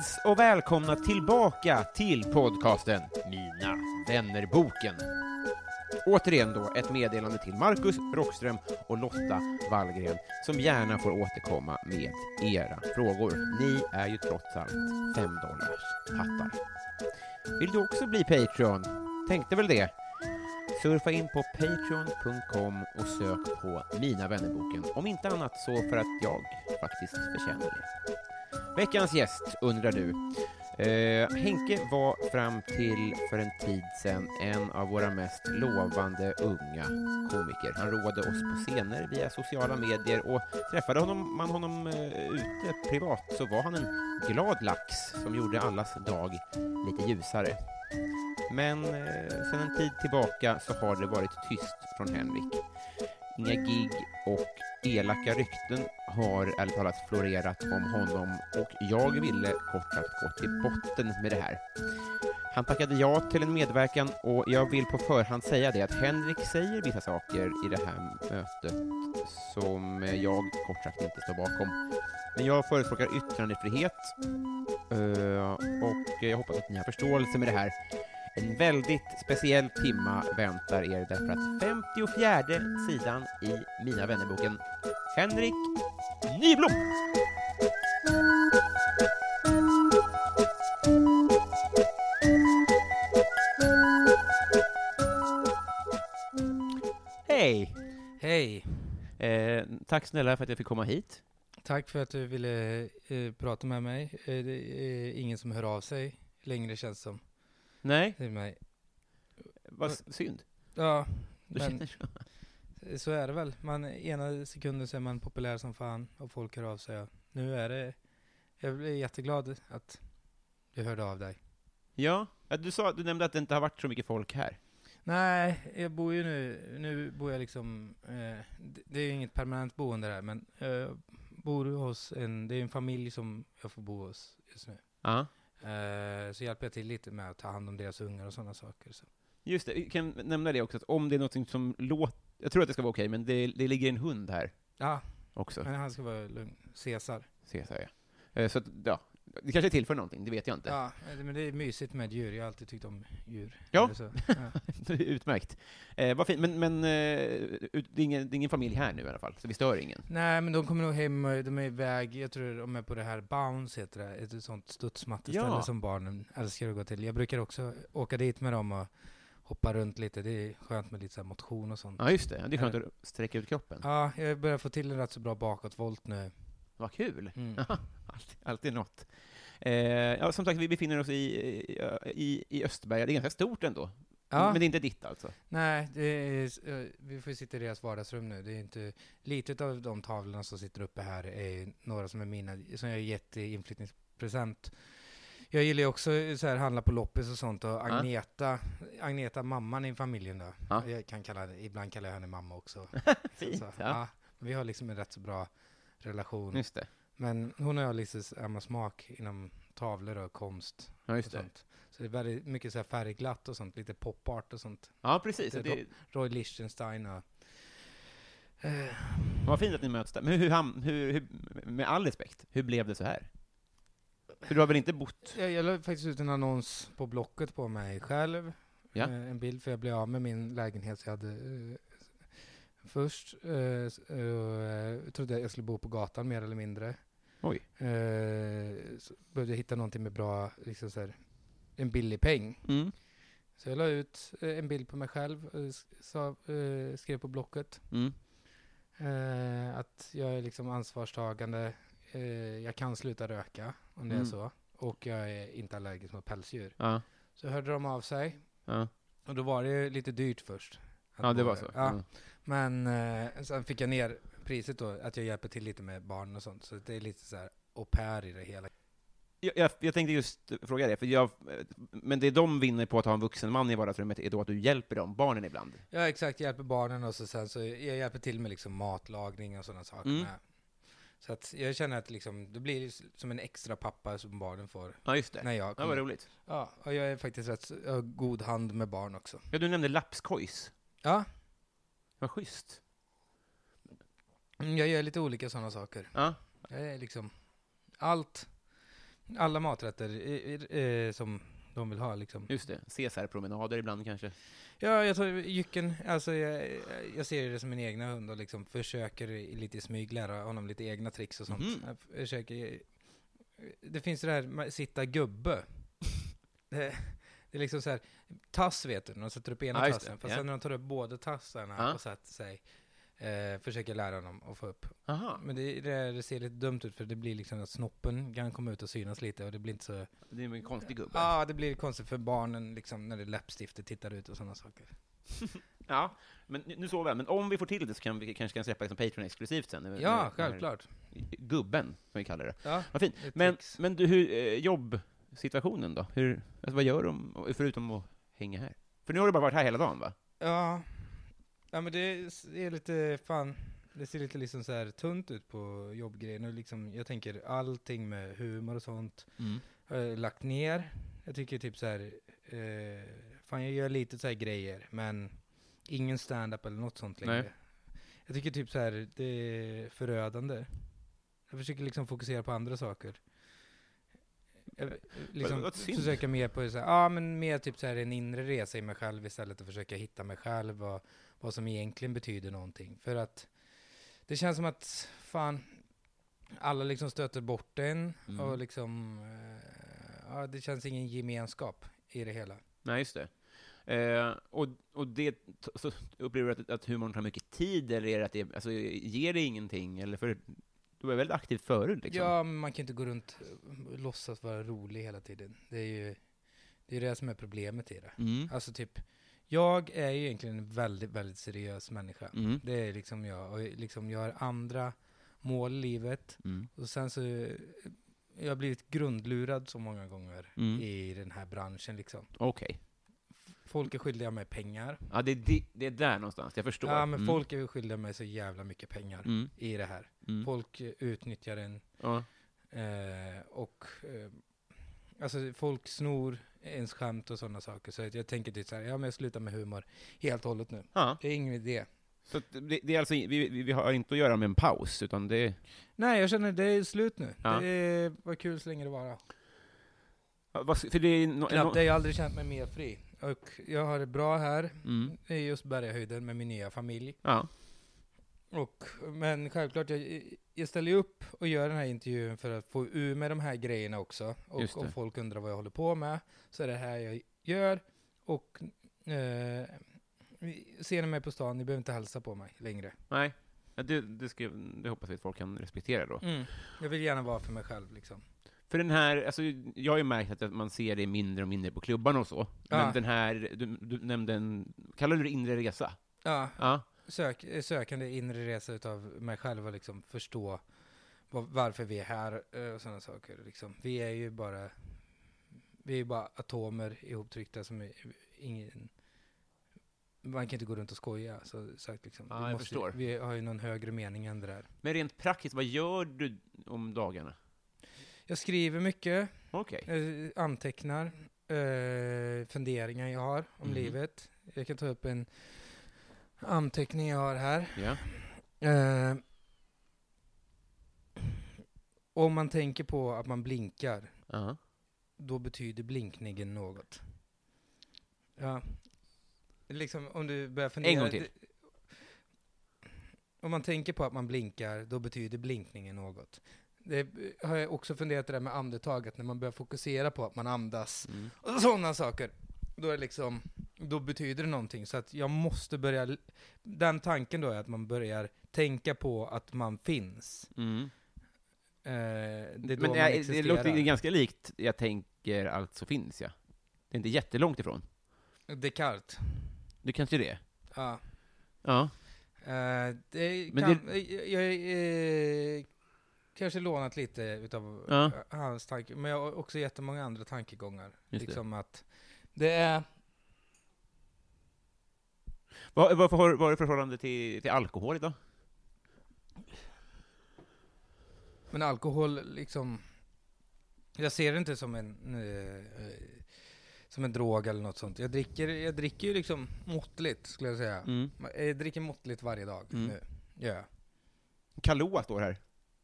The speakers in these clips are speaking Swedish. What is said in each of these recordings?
kids och välkomna tillbaka till podcasten Mina vännerboken. Återigen då ett meddelande till Marcus Rockström och Lotta Wallgren som gärna får återkomma med era frågor. Ni är ju trots allt fem dollars hattar. Vill du också bli Patreon? Tänkte väl det? Surfa in på patreon.com och sök på Mina vännerboken. Om inte annat så för att jag faktiskt förtjänar det. Veckans gäst undrar du. Eh, Henke var fram till för en tid sedan en av våra mest lovande unga komiker. Han roade oss på scener via sociala medier och träffade honom, man honom eh, ute privat så var han en glad lax som gjorde allas dag lite ljusare. Men eh, sedan en tid tillbaka så har det varit tyst från Henrik. Inga gig och elaka rykten har ärligt talat florerat om honom och jag ville kort sagt gå till botten med det här. Han tackade ja till en medverkan och jag vill på förhand säga det att Henrik säger vissa saker i det här mötet som jag kort sagt inte står bakom. Men jag förespråkar yttrandefrihet eh, och jag hoppas att ni har förståelse med det här. En väldigt speciell timma väntar er därför att 54 sidan i Mina vännerboken Henrik Nyblom. Hej! Hej! Eh, tack snälla för att jag fick komma hit. Tack för att du ville eh, prata med mig. Eh, det är ingen som hör av sig längre känns det som. Nej, Till mig. vad s- synd. Ja, Du men känner så. så är det väl. Man, ena sekunden så är man populär som fan och folk hör av sig. Nu är det... Jag blir jätteglad att du hörde av dig. Ja, ja, du, sa, du nämnde att det inte har varit så mycket folk här. Nej, jag bor ju nu, nu bor jag liksom, eh, det, det är ju inget permanent boende där, men jag bor hos en, det är en familj som jag får bo hos just nu. Ja. Eh, så hjälper jag till lite med att ta hand om deras ungar och sådana saker. Så. Just det, vi kan nämna det också, att om det är något som låter... Jag tror att det ska vara okej, men det, det ligger en hund här Ja, också. men han ska vara lugn. Caesar. Caesar, ja. Eh, Så att, ja, det kanske är till för någonting, det vet jag inte. Ja, eh, men det är mysigt med djur. Jag har alltid tyckt om djur. Ja. Så. Ja. Det är Utmärkt. Eh, vad fint, men, men eh, ut- det, är ingen, det är ingen familj här nu i alla fall, så vi stör ingen. Nej, men de kommer nog hem, eh, de är iväg, jag tror de är på det här Bounce heter det, ett sånt studsmatteställe Ja. som barnen älskar att gå till. Jag brukar också åka dit med dem och hoppa runt lite. Det är skönt med lite så motion och sånt. Ja, just det. Det är skönt att sträcka ut kroppen. Ja, jag börjar få till en rätt så bra bakåtvolt nu. Vad kul! Mm. Alltid, alltid något. Eh, ja, som sagt, vi befinner oss i, i, i Östberga. Det är ganska stort ändå. Ja. Men det är inte ditt alltså? Nej, är, eh, vi får sitta i deras vardagsrum nu. Det är inte, lite av de tavlorna som sitter uppe här är några som är mina, som jag gett i inflyttningspresent. Jag gillar ju också så här, handla på loppis och sånt och Agneta, Agneta mamman i familjen då. Ja. Jag kan kalla det, ibland kallar jag henne mamma också. Fint, Så, ja. ja. Vi har liksom en rätt så bra relation. Just det. Men hon och jag har lite samma smak inom tavlor och konst Ja, och just sånt. Så det är väldigt mycket så här färgglatt och sånt, lite popart och sånt. Ja, precis. Det- Det, Roy Lichtenstein och... Eh, vad fint att ni möts där. Men hur, ham- hur, hur, med all respekt, hur blev det så här? För du har väl inte bott... jag, jag la faktiskt ut en annons på Blocket på mig själv. Ja. Eh, en bild, för jag blev av med min lägenhet. Så jag hade eh, först. Eh, eh, trodde jag skulle bo på gatan mer eller mindre. Oj. Eh, så behövde jag hitta någonting med bra, liksom så här, en billig peng. Mm. Så jag la ut eh, en bild på mig själv, sa, eh, skrev på Blocket Mm. eh, att jag är liksom ansvarstagande, eh, jag kan sluta röka om det Mm. är så, och jag är inte allergisk mot pälsdjur. Ja. Så hörde de av sig, Ja. och då var det lite dyrt först. ja, det var så. Ja, Mm. men eh, sen fick jag ner priset då, att jag hjälper till lite med barn och sånt, så det är lite så här au pair i det hela. Jag, jag, jag tänkte just fråga det, för jag, men det de vinner på att ha en vuxen man i vardagsrummet är då att du hjälper dem, barnen ibland. Ja exakt, hjälper barnen och så sen så jag hjälper till med liksom matlagning och sådana saker Mm. Så att jag känner att liksom, det blir som en extra pappa som barnen får Ja, just det. när jag Ja, vad roligt. Ja, och jag är faktiskt rätt jag har god hand med barn också. Ja, du nämnde lapskojs. Ja, Vad schysst. Mm, jag gör lite olika sådana saker. Ja. Jag är liksom, allt, alla maträtter eh, eh, som de vill ha liksom. Just det. Caesarpromenader ibland kanske. Ja, jag tar jycken, alltså jag, jag ser det som min egna hund och liksom försöker lite i smyg lära honom lite egna tricks och sånt. Jag försöker, det finns det här med sitta gubbe. det, det är liksom så här, tass vet du, när de sätter upp ena det. tassen. Fast Ja. sen när de tar upp båda tassarna Ja. och sätter sig, eh, försöker lära honom att få upp. Aha. Men det, det, det ser lite dumt ut för det blir liksom att snoppen kan komma ut och synas lite och det blir inte så... Det är en konstig gubbe. Ja, det blir konstigt för barnen liksom när det läppstiftet tittar ut och sådana saker. Ja, men nu- sover jag. Men om vi får till det så kan vi kanske kan släppa liksom Patreon-exklusivt sen. när- Ja, när- självklart. Gubben, som vi kallar det. Ja, Vad fint. Men, tricks. men du, hur, eh, jobbsituationen då? Hur, alltså, vad gör de, förutom att hänga här? För nu har du bara varit här hela dagen, va? Ja, ja men det är lite, fan, det ser lite liksom så här tunt ut på jobbgrejen. Och liksom, jag tänker allting med humor och sånt har jag lagt ner. Jag tycker typ så här, eh, fan jag gör lite så här grejer, men ingen stand-up eller något sånt längre. Nej. Jag tycker typ så här, det är förödande. Jag försöker liksom fokusera på andra saker. Jag, liksom försöka mer på så här, ja men mer typ så här en inre resa i mig själv istället att försöka hitta mig själv och vad som egentligen betyder någonting. För att det känns som att, fan, alla liksom stöter bort en Mm. och liksom, eh, ja det känns ingen gemenskap i det hela. Nej, just det. Eh, och, och det, upplever du att, att humorn tar mycket tid, eller är det att det, alltså, ger det ingenting? Eller för du var väldigt aktiv förut, liksom. Ja, men man kan inte gå runt och låtsas vara rolig hela tiden. Det är ju det, är det som är problemet i det. Mm. Alltså typ, jag är ju egentligen en väldigt, väldigt seriös människa. Mm. Det är liksom jag. Och liksom jag har andra mål i livet. Mm. Och sen så, jag har blivit grundlurad så många gånger Mm. i den här branschen liksom. Okej. Folk är skyldiga mig pengar. Ja, det, är di- det är där någonstans, jag förstår. Ja, men Mm. folk är skyldiga mig så jävla mycket pengar Mm. i det här. Mm. Folk utnyttjar en Ja. Eh, och eh, alltså folk snor ens skämt och sådana saker. Så jag tänker typ så här, ja men jag slutar med humor helt och hållet nu. ja. Det är ingen idé. Så det, det är alltså, vi, vi, har inte att göra med en paus, utan det Nej, jag känner det är slut nu. Ja. Det var kul så länge det var. Ja, För det är no, Knappt, jag har aldrig känt mig mer fri. Och jag har det bra här, Mm. i just Bergahöjden med min nya familj. Ja. Och, men självklart, jag, jag ställer ju upp och gör den här intervjun för att få ur med de här grejerna också. Och om folk undrar vad jag håller på med, så är det här jag gör. Och eh, ser ni mig på stan, ni behöver inte hälsa på mig längre. Nej. Det, det, ska, det hoppas vi att folk kan respektera då. Jag vill gärna vara för mig själv liksom. För den här, alltså, jag har ju märkt att man ser det mindre och mindre på klubbarna och så. Men Ja. den här, du, du nämnde en, kallar du det inre resa? Ja, Ja. Sök, sökande inre resa utav mig själv och liksom förstå vad, varför vi är här eh, och sådana saker. Liksom. Vi är ju bara, vi är bara atomer ihoptryckta som är, ingen, man kan inte gå runt och skoja. Så sagt, liksom. Ja, vi, jag måste, vi har ju någon högre mening än det där. Men rent praktiskt, vad gör du om dagarna? Jag skriver mycket, Okej. eh, antecknar eh, funderingar jag har om Mhm. livet. Jag kan ta upp en anteckning jag har här. Ja. Eh, om man tänker på att man blinkar, Ja. då betyder blinkningen något. Ja. Liksom om du börjar fundera. En gång till. om man tänker på att man blinkar, då betyder blinkningen något. Det har jag också funderat det där med andetaget, när man börjar fokusera på att man andas, Mm. och sådana saker. Då är det liksom, då betyder det någonting. Så att jag måste börja, den tanken då är att man börjar tänka på att man finns. Mm. Eh, det Men jag, det låter ganska likt jag tänker alltså finns jag. Det är inte jättelångt ifrån. Descartes. Det kanske är det? Ja. Ja. Eh, det Men kan, jag jag eh, kanske lånat lite utav Ja. eh, hans tanke, men jag har också jättemånga andra tankegångar. Just det. liksom att det är, Vad, har vad är det för förhållande till, till alkohol idag? men alkohol liksom, jag ser det inte som en, eh, eh, som en drog eller något sånt. Jag dricker, jag dricker ju liksom måttligt, skulle jag säga. Mm. Jag dricker måttligt varje dag Mm. nu. Ja. Kahlua står här.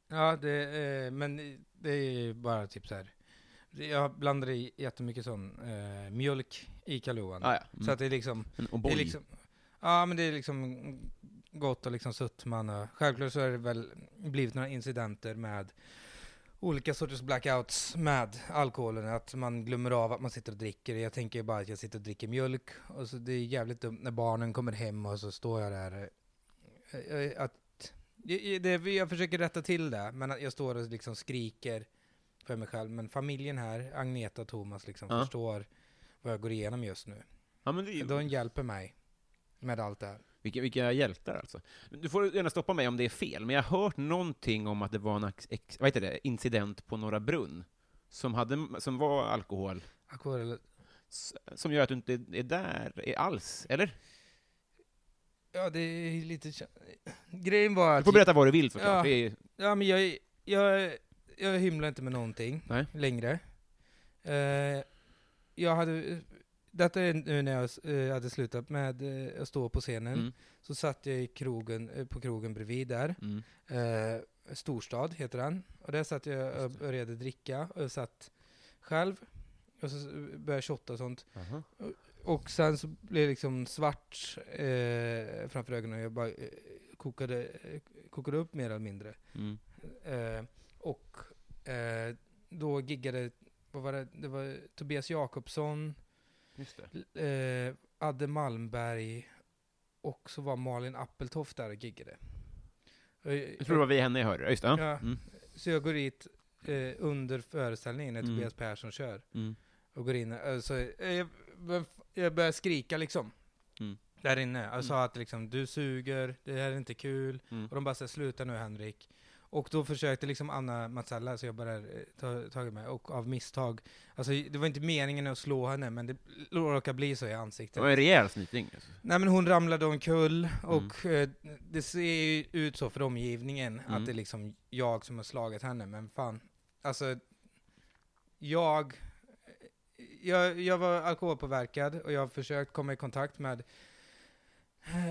Ja, det, eh, men det är ju bara typ så här. Jag blandar i jättemycket sån eh, mjölk i Kahlúan. Ah, ja. mm. Så att det är liksom, En det O'boy. är liksom, ja men det är liksom gott och liksom och självklart så har det väl blivit några incidenter med olika sorters blackouts med alkoholen, att man glömmer av att man sitter och dricker. Jag tänker bara att jag sitter och dricker mjölk, och så det är jävligt dumt när barnen kommer hem och så står jag där. eh, Att, det, jag försöker rätta till det, men att jag står och liksom skriker för mig själv. Men familjen här, Agneta och Thomas, liksom Ja. förstår vad jag går igenom just nu. ja, men det ju, De hjälper mig med allt det här. vilka, vilka hjältar alltså. Du får gärna stoppa mig om det är fel, men jag har hört någonting om att det var en ex, vad heter det, incident på Norra Brunn, som, hade, som var alkohol, Alkohol, som gör att du inte är där är alls, eller? ja, det är lite... Grejen var Du att... får berätta vad du vill såklart. Ja. Är, Ja, men jag, jag, jag hymlar inte med någonting Nej. längre. Eh, jag hade... Detta är nu när jag eh, hade slutat med eh, att stå på scenen. mm, Så satt jag i krogen, eh, på krogen bredvid där. mm. Eh, Storstad heter den. Och där satt jag och började dricka. Och jag satt själv. Och så började jag shotta och sånt. Aha. Och sen så blev det liksom svart eh, framför ögonen. Jag bara eh, kokade, kokade upp mer eller mindre. Mm. Eh, och då giggade, vad var det, det var Tobias Jakobsson, Just det. eh, Adde Malmberg och så var Malin Appeltoft där och giggade. Och, Jag tror det var vi henne jag hörde, just det. Ja. Mm. Så jag går dit eh, under föreställningen när Mm. Tobias Persson kör. Mm. Och går in, alltså, eh, jag, jag börjar skrika liksom. Mm. Där inne. Jag sa att liksom, du suger, det här är inte kul. Mm. Och de bara säger sluta nu Henrik. Och då försökte liksom Anna Mazzella, så jag bara eh, ta, tagit med, och av misstag. Alltså det var inte meningen att slå henne, men det råkade bli så i Det ansiktet. var en rejäl snyting. Alltså. Nej men hon ramlade omkull, och eh, det ser ju ut så för omgivningen, Mm. att det är liksom jag som har slagit henne, men fan. Alltså, jag, jag, jag var alkoholpåverkad, och jag har försökt komma i kontakt med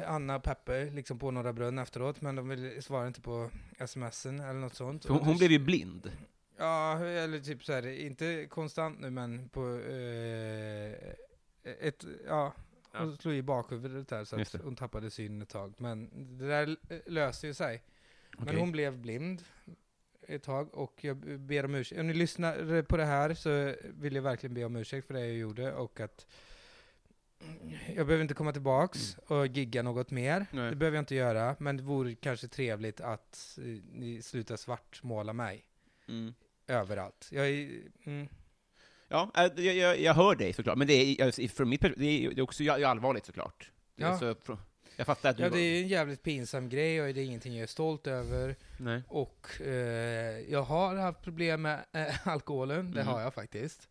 Anna och Peppe, liksom på Norra Brunn efteråt, men de vill, svarar inte på smsen eller något sånt. Hon, hon blev ju blind. Ja, eller typ så här, inte konstant nu, men på eh, ett, ja, hon Ja. slog i bakhuvudet där så att hon tappade synen ett tag. Men det där löste ju sig. Men Okej. hon blev blind ett tag och jag ber om ursäkt. Om ni lyssnar på det här så vill jag verkligen be om ursäkt för det jag gjorde och att jag behöver inte komma tillbaks och gigga något mer. Mm. Nej. Det behöver jag inte göra, men det vore kanske trevligt att eh, ni slutar svartmåla mig Mm. överallt. Jag är, mm, Ja, äh, jag, jag, jag hör dig såklart, men det är, från mitt perspektiv, det är, det är också allvarligt såklart. Ja. Fr- jag fattar att du... ja, det är en jävligt pinsam grej och det är ingenting jag är stolt över. Nej. Och eh, jag har haft problem med eh, alkoholen, det Mm. har jag faktiskt.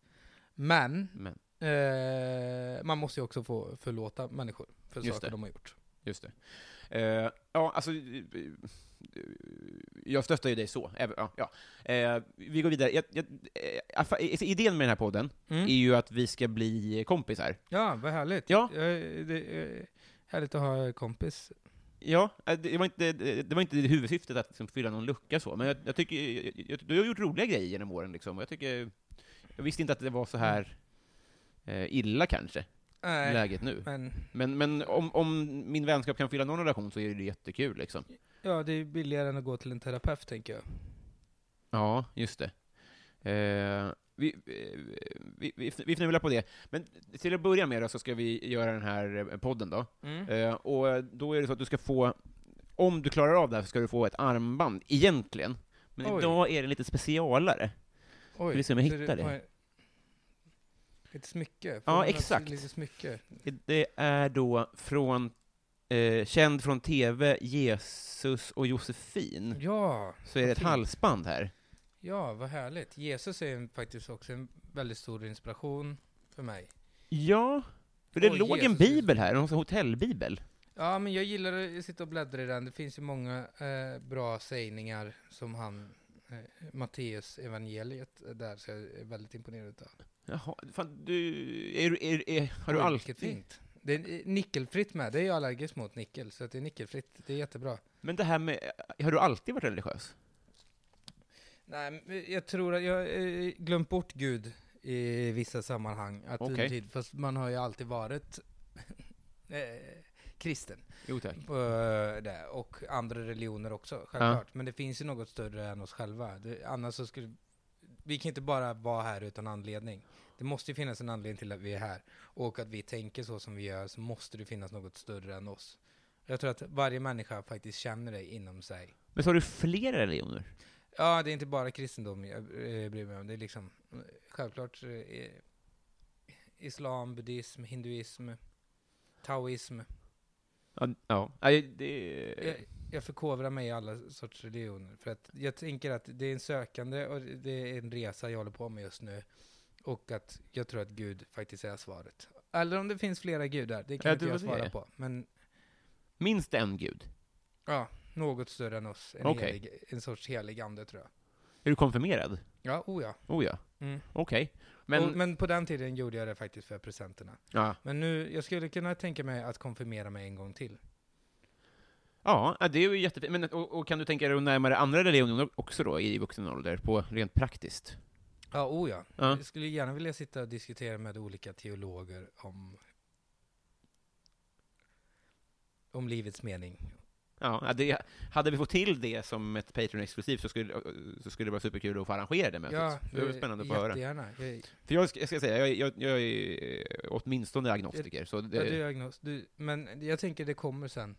Men Men, eh, man måste ju också få förlåta människor för Just saker det. de har gjort. just det. Eh, ja, alltså... eh, Jag stöttar ju dig så. Ja, ja. Eh, vi går vidare. Jag, jag, eh, alltså, idén med den här podden Mm. är ju att vi ska bli kompisar. Ja, vad härligt. Ja. Det är härligt att ha kompis. Ja, eh, det var inte, det var inte huvudsyftet att liksom fylla någon lucka så, men jag, jag tycker, du har gjort roliga grejer genom åren liksom, och jag tycker, jag visste inte att det var så här eh, illa kanske, Nej, läget nu. men Men, men om, om min vänskap kan fylla någon relation så är det jättekul liksom. Ja, det är billigare än att gå till en terapeut, tänker jag. Ja, just det. Eh, vi, eh, vi, vi, vi fnular på det. Men till att börja med då, så ska vi göra den här eh, podden då. Mm. Eh, och då är det så att du ska få, om du klarar av det här så ska du få ett armband, egentligen. Men Oj. idag är det lite specialare. Oj, vi se om jag hittar det. Ett smycke? Ja, exakt. smycke? Det är då från, eh, känd från TV, Jesus och Josefin. Ja, Så är det ett fint. halsband här. Ja, vad härligt. Jesus är en- faktiskt också en väldigt stor inspiration för mig. Ja, för det Oj, låg en Jesus. bibel här, en hotellbibel. Ja, men jag gillar att sitta och bläddra i den. Det finns ju många eh, bra sägningar som han, eh, Matteus evangeliet eh, där, så jag är väldigt imponerad av. Jaha, fan, du, är, är, är, har du alltid... Fint. Det är nickelfritt med. Det är jag allergisk mot nickel, så det är nickelfritt. Det är jättebra. Men det här med, har du alltid varit religiös? Nej, jag tror att jag har eh, glömt bort Gud i vissa sammanhang. Att Okej. tid, fast man har ju alltid varit eh, kristen. Jo tack. eh, och andra religioner också, självklart. Men det finns ju något större än oss själva. Det, annars så skulle... Vi kan inte bara vara här utan anledning. Det måste ju finnas en anledning till att vi är här. Och att vi tänker så som vi gör, så måste det finnas något större än oss. Jag tror att varje människa faktiskt känner det inom sig. Men så har du flera religioner? Ja, det är inte bara kristendom jag eh, bryr mig om. Det är liksom, självklart, eh, islam, buddhism, hinduism, taoism. Ja, ja. Det... Jag, jag förkovrar mig i alla sorts religioner. För att jag tänker att det är en sökande och det är en resa jag håller på med just nu. Och att jag tror att Gud faktiskt är svaret. Eller om det finns flera gudar, det kan Ja, inte jag var det. svara på. Men Minst en gud. ja, något större än oss. En, Okej. helig, en sorts helig ande tror jag. Är du konfirmerad? Ja, oh ja. Oh ja. Mm. Okej. Men, Men, och, men på den tiden gjorde jag det faktiskt för presenterna. ja. Men nu, jag skulle kunna tänka mig att konfirmera mig en gång till. Ja, det är ju jättefint. Men, och, och kan du tänka dig att närma dig andra religioner också då, i vuxen ålder, på rent praktiskt? Ja, oh ja. Ja. Jag skulle gärna vilja sitta och diskutera med olika teologer om om livets mening. Ja, det, hade vi fått till det som ett Patreon-exklusivt så skulle, så skulle det vara superkul att få arrangera det mötet. Ja, det var spännande att få höra. Jag, För jag ska, jag ska säga, jag, jag, jag är åtminstone agnostiker, så det, ja, du är agnos. Du, men jag tänker det kommer sen.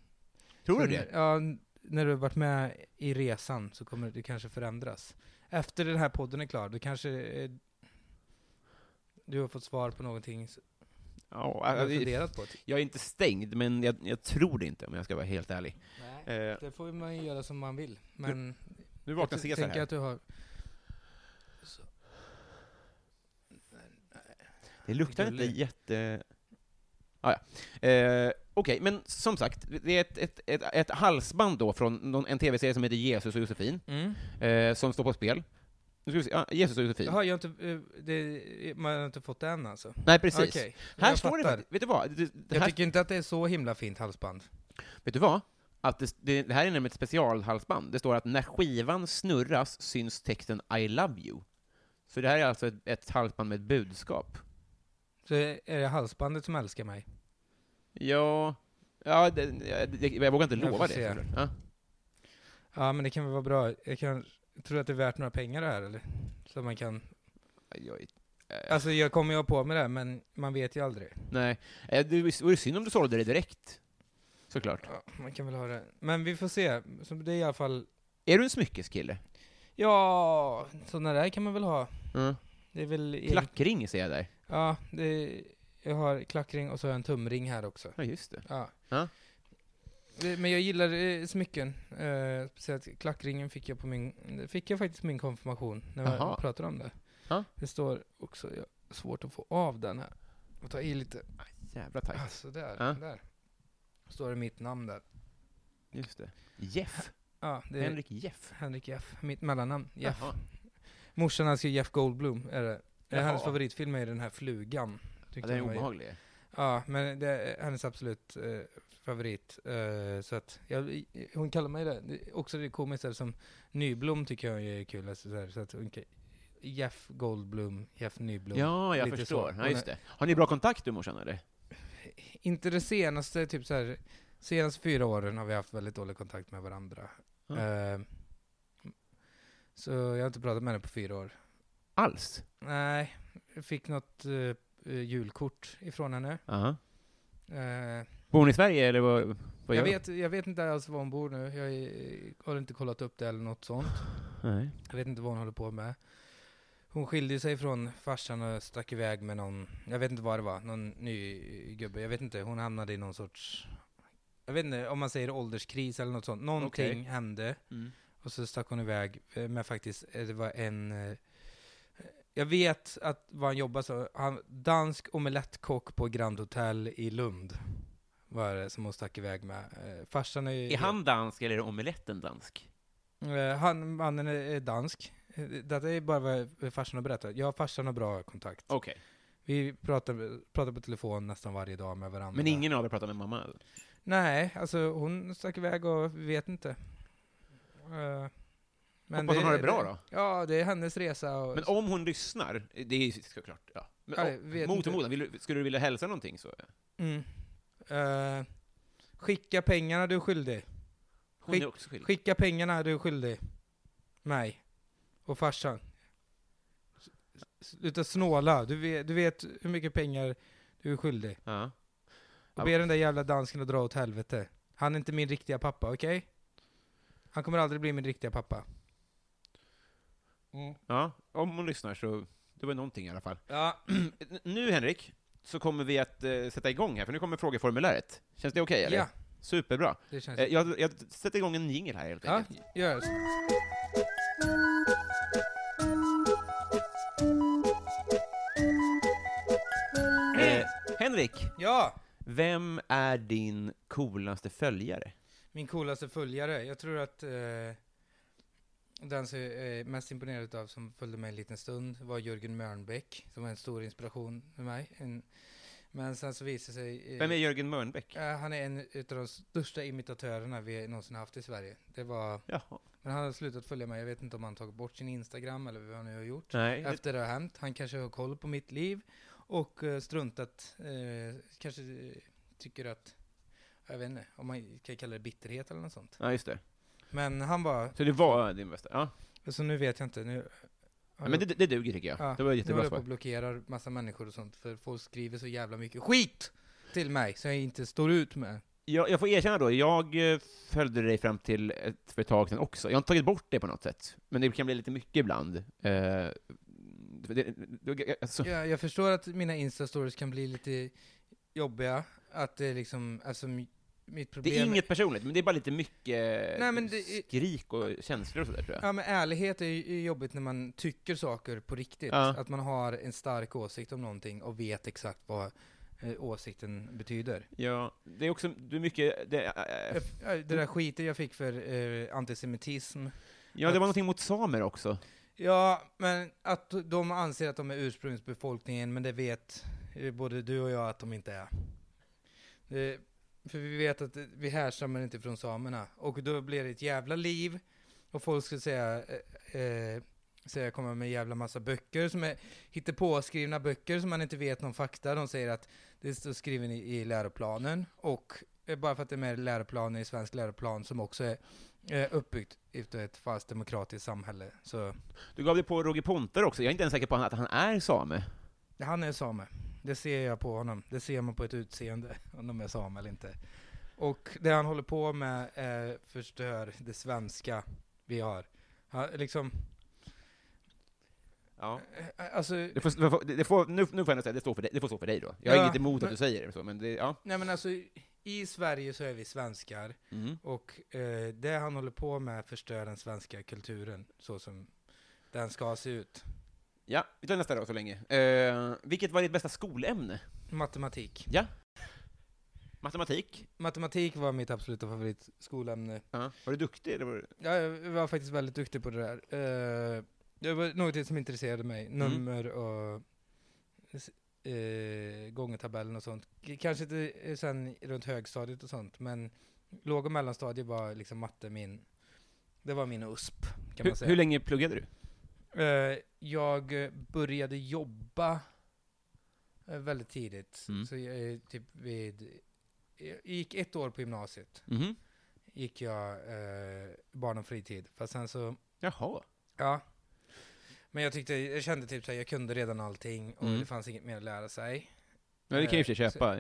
tror du det? Ja, när du har varit med i resan så kommer det kanske förändras. Efter den här podden är klar, då kanske eh, du har fått svar på någonting s- Ja, du har alltså, funderat på. jag är inte stängd, men jag, jag tror det inte, om jag ska vara helt ärlig. Nej, Eh, det får man ju göra som man vill. Men nu vaknar jag Cesar tänker här. att du har... Det luktar inte Gullig. jätte... Ah, ja. eh, Okej, men som sagt, det är ett, ett, ett, ett halsband då från någon, en tv-serie som heter Jesus och Josefin, Mm. eh, som står på spel. Nu ska vi se, ja, Jesus och Josefin. Jaha, jag har inte, eh, det, man har inte fått det än alltså? Nej, precis. Okej, Här jag står det fattar. faktiskt, vet du vad? Det, det Jag här, tycker inte att det är så himla fint halsband. vet du vad? Att det, det, det här är nämligen ett specialhalsband. Det står att när skivan snurras syns texten I love you. Så det här är alltså ett, ett halsband med ett budskap. Så är det halsbandet som älskar mig? Ja, ja det, det, jag vågar inte Jag lova det. Ja. Ja, men det kan väl vara bra. Jag kan, tror att det är värt några pengar det här eller? Så man kan... Jag, eh, Alltså jag kommer ju ha på mig det, men man vet ju aldrig. Nej, Eh, det vore synd om du sålde det direkt. Såklart. Ja, man kan väl ha det. Men vi får se. Så det är i alla fall... Är du en smyckeskille? Ja, sådana där kan man väl ha. Mm. Det är väl... Klackring ser jag där. Ja, det, jag har klackring och så har jag en tumring här också. Ja, just det. Ja. Ja. Det- Men jag gillar eh, smycken. Eh, speciellt klackringen fick jag på min, fick jag faktiskt min konfirmation, när jag pratade om det. Ja. Det står också, jag har svårt att få av den här. Och ta i lite. Jävla tajt. Ah, så där, Ja. där. Står det mitt namn där. Just det. Jeff. Ja, det är Henrik Jeff. Henrik Jeff. Mitt mellannamn, Jeff. Jaha. Morsan älskar Jeff Goldblum, är det. Jaha. Hennes favoritfilm är den här Flugan. Ja, Tyckte den är obehaglig. Ja, men det är hennes absolut eh, favorit. Eh, så att, jag, hon kallar mig det. också det komiskt som Nyblom tycker jag är kul. Alltså, så, här, så att hon, kan- Jeff Goldblum, Jeff Nyblom. Ja, jag förstår. så. Ja, just det. Har ni bra kontakt du morsan eller? Inte det senaste, typ så här senaste fyra åren har vi haft väldigt dålig kontakt med varandra. Ja. Eh, så jag har inte pratat med henne på fyra år. Alls? Nej, jag fick något eh, julkort ifrån henne. Aha. Eh, Bor hon i Sverige eller vad, vad jag, vet, jag vet inte alls var hon bor nu. Jag eh, har inte kollat upp det eller något sånt. Nej. Jag vet inte vad hon håller på med. Hon skilde sig från farsan och stack iväg med någon, jag vet inte vad det var, någon ny gubbe. Jag vet inte, hon hamnade i någon sorts, jag vet inte om man säger ålderskris eller något sånt. Någonting Okej. hände. Mm. Och så stack hon iväg eh, med faktiskt, eh, det var en... Jag vet att vad han jobbar så, han, dansk omelettkock på Grand Hotel i Lund. Var det som hon stack iväg med. Eh, Farsan är ju... Är han dansk eller är omeletten dansk? Eh, Han, mannen är dansk. Eh, Detta är bara vad farsan har berättat. Jag och farsan har bra kontakt. Okej. Vi pratar, pratar på telefon nästan varje dag med varandra. Men ingen av er pratar med mamma? Nej, alltså hon stack iväg och vi vet inte. Eh, Hoppas hon har det bra då? Ja, det är hennes resa. Och, Men om hon lyssnar, det är såklart, ja. Men Ja, om- mot förmodan, skulle du vilja hälsa någonting så? Mm. Eh, skicka pengarna du är skyldig. Hon Skick- är också skyldig. Skicka pengarna du är skyldig. Mig. Och farsan. Sluta snåla. Du vet, du vet hur mycket pengar du är skyldig. Ja. Och Ja. be den där jävla dansken att dra åt helvete. Han är inte min riktiga pappa, okej? Han kommer aldrig bli min riktiga pappa. Ja, om hon lyssnar så, det var någonting i alla fall. Ja, Nu Henrik, så kommer vi att eh, sätta igång här, för nu kommer frågeformuläret. Känns det okej eller? ja Superbra. det känns... Eh, jag, jag sätter igång en jingel här helt ja, enkelt. gör så. Eh, Henrik, Ja! vem är din coolaste följare? Min coolaste följare. Jag tror att eh, den som jag är mest imponerad av som följde mig en liten stund var Jörgen Mörnbäck, som var en stor inspiration för mig. En, men sen så visade sig... eh, Vem är Jörgen Mörnbäck? eh, han är en utav de största imitatörerna vi någonsin haft i Sverige. Det var... Jaha. Men han har slutat följa mig. Jag vet inte om han tagit bort sin Instagram eller vad han nu har gjort. Nej, Efter det har hänt. Han kanske har koll på mitt liv och eh, struntat, eh, kanske eh, tycker att, jag vet inte, om man kan kalla det bitterhet eller något sånt. ja, just det. Men han var, Så det var din bästa? Ja. så nu vet jag inte, nu... ja men det, det duger tycker jag. ja, det var nu jättebra håller jag på svar. och blockerar massa människor och sånt, för folk skriver så jävla mycket skit till mig, så jag inte står ut med. Jag, jag får erkänna då, jag eh, följde dig fram till ett, för ett tag sedan också. Jag har inte tagit bort det på något sätt, men det kan bli lite mycket ibland. Eh, det, det, alltså, Jag, jag förstår att mina Insta-stories kan bli lite jobbiga, att det är liksom, alltså mitt problem... det är inget personligt, men det är bara lite mycket Nej, men det skrik och känslor och sådär tror jag. Ja men ärlighet är ju jobbigt när man tycker saker på riktigt. Ja. Att man har en stark åsikt om någonting och vet exakt vad eh, åsikten betyder. Ja, det är också, du mycket, det, Jag, äh, ja, det där skiten jag fick för eh, antisemitism. ja, det var någonting mot samer också. Ja, men att de anser att de är ursprungsbefolkningen, men det vet eh, både du och jag att de inte är. Det, för vi vet att vi härstammar inte från samerna. Och då blir det ett jävla liv. Och folk skulle säga, eh, eh, säga komma med en jävla massa böcker som är hittepåskrivna böcker som man inte vet någon fakta. De säger att det står skriven i, i läroplanen. Och eh, bara för att det är med i läroplanen i svensk läroplan som också är eh, uppbyggt efter ett fast demokratiskt samhälle. Så Du gav dig på Roger Pontare också, jag är inte ens säker på att han är same. Han är same. Det ser jag på honom. Det ser man på ett utseende, om de är same eller inte. Och det han håller på med eh, förstör det svenska vi har. Han, liksom, Ja. eh, alltså, Det får, det får, nu, nu får jag säga, det, står för dig, det får stå för dig då. Jag har Ja, inget emot men- att du säger det, så, men det, ja. nej men alltså, i Sverige så är vi svenskar. Mm. Och eh, det han håller på med förstör den svenska kulturen, så som den ska se ut. Ja, vi tar nästa då så länge. Eh, vilket var ditt bästa skolämne? Matematik. Ja. Matematik? Matematik var mitt absoluta favoritskolämne. Ja. Var du duktig? Eller var du... Ja, jag var faktiskt väldigt duktig på det där. Eh, det var något som intresserade mig. Nummer och uh, gångertabellen och sånt. Kanske inte eh, sen runt högstadiet och sånt, men låg och mellanstadiet var liksom matte min, det var min USP, kan man Hur, säga. hur länge pluggade du? Eh, jag eh, började jobba eh, väldigt tidigt. Mm. Så jag, är typ vid jag gick ett år på gymnasiet, Mhm. gick jag eh, barn och fritid. Fast sen så, Jaha. ja. Men jag tyckte, jag kände typ såhär, jag kunde redan allting och Mm. det fanns inget mer att lära sig. Ja, det kan sig Eh, köpa.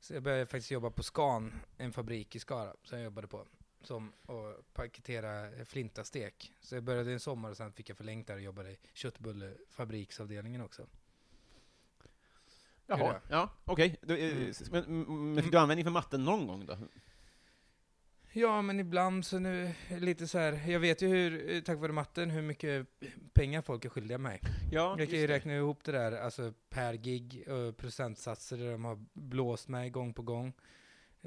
Så jag började faktiskt jobba på Scan, en fabrik i Skara, som jag jobbade på. Som att paketera flintastek. Så jag började en sommar och sen fick jag förlängt där och jobbade i köttbullefabriksavdelningen också. Jaha, ja, okej. Då, eh, Mm. Men, mm, men fick du användning för matten någon gång då? Ja, men ibland så nu, lite så här. jag vet ju hur, eh, tack vare matten, hur mycket pengar folk är skyldiga mig. Ja, Jag kan ju räkna ihop det där, alltså per gig, och procentsatser där de har blåst mig gång på gång.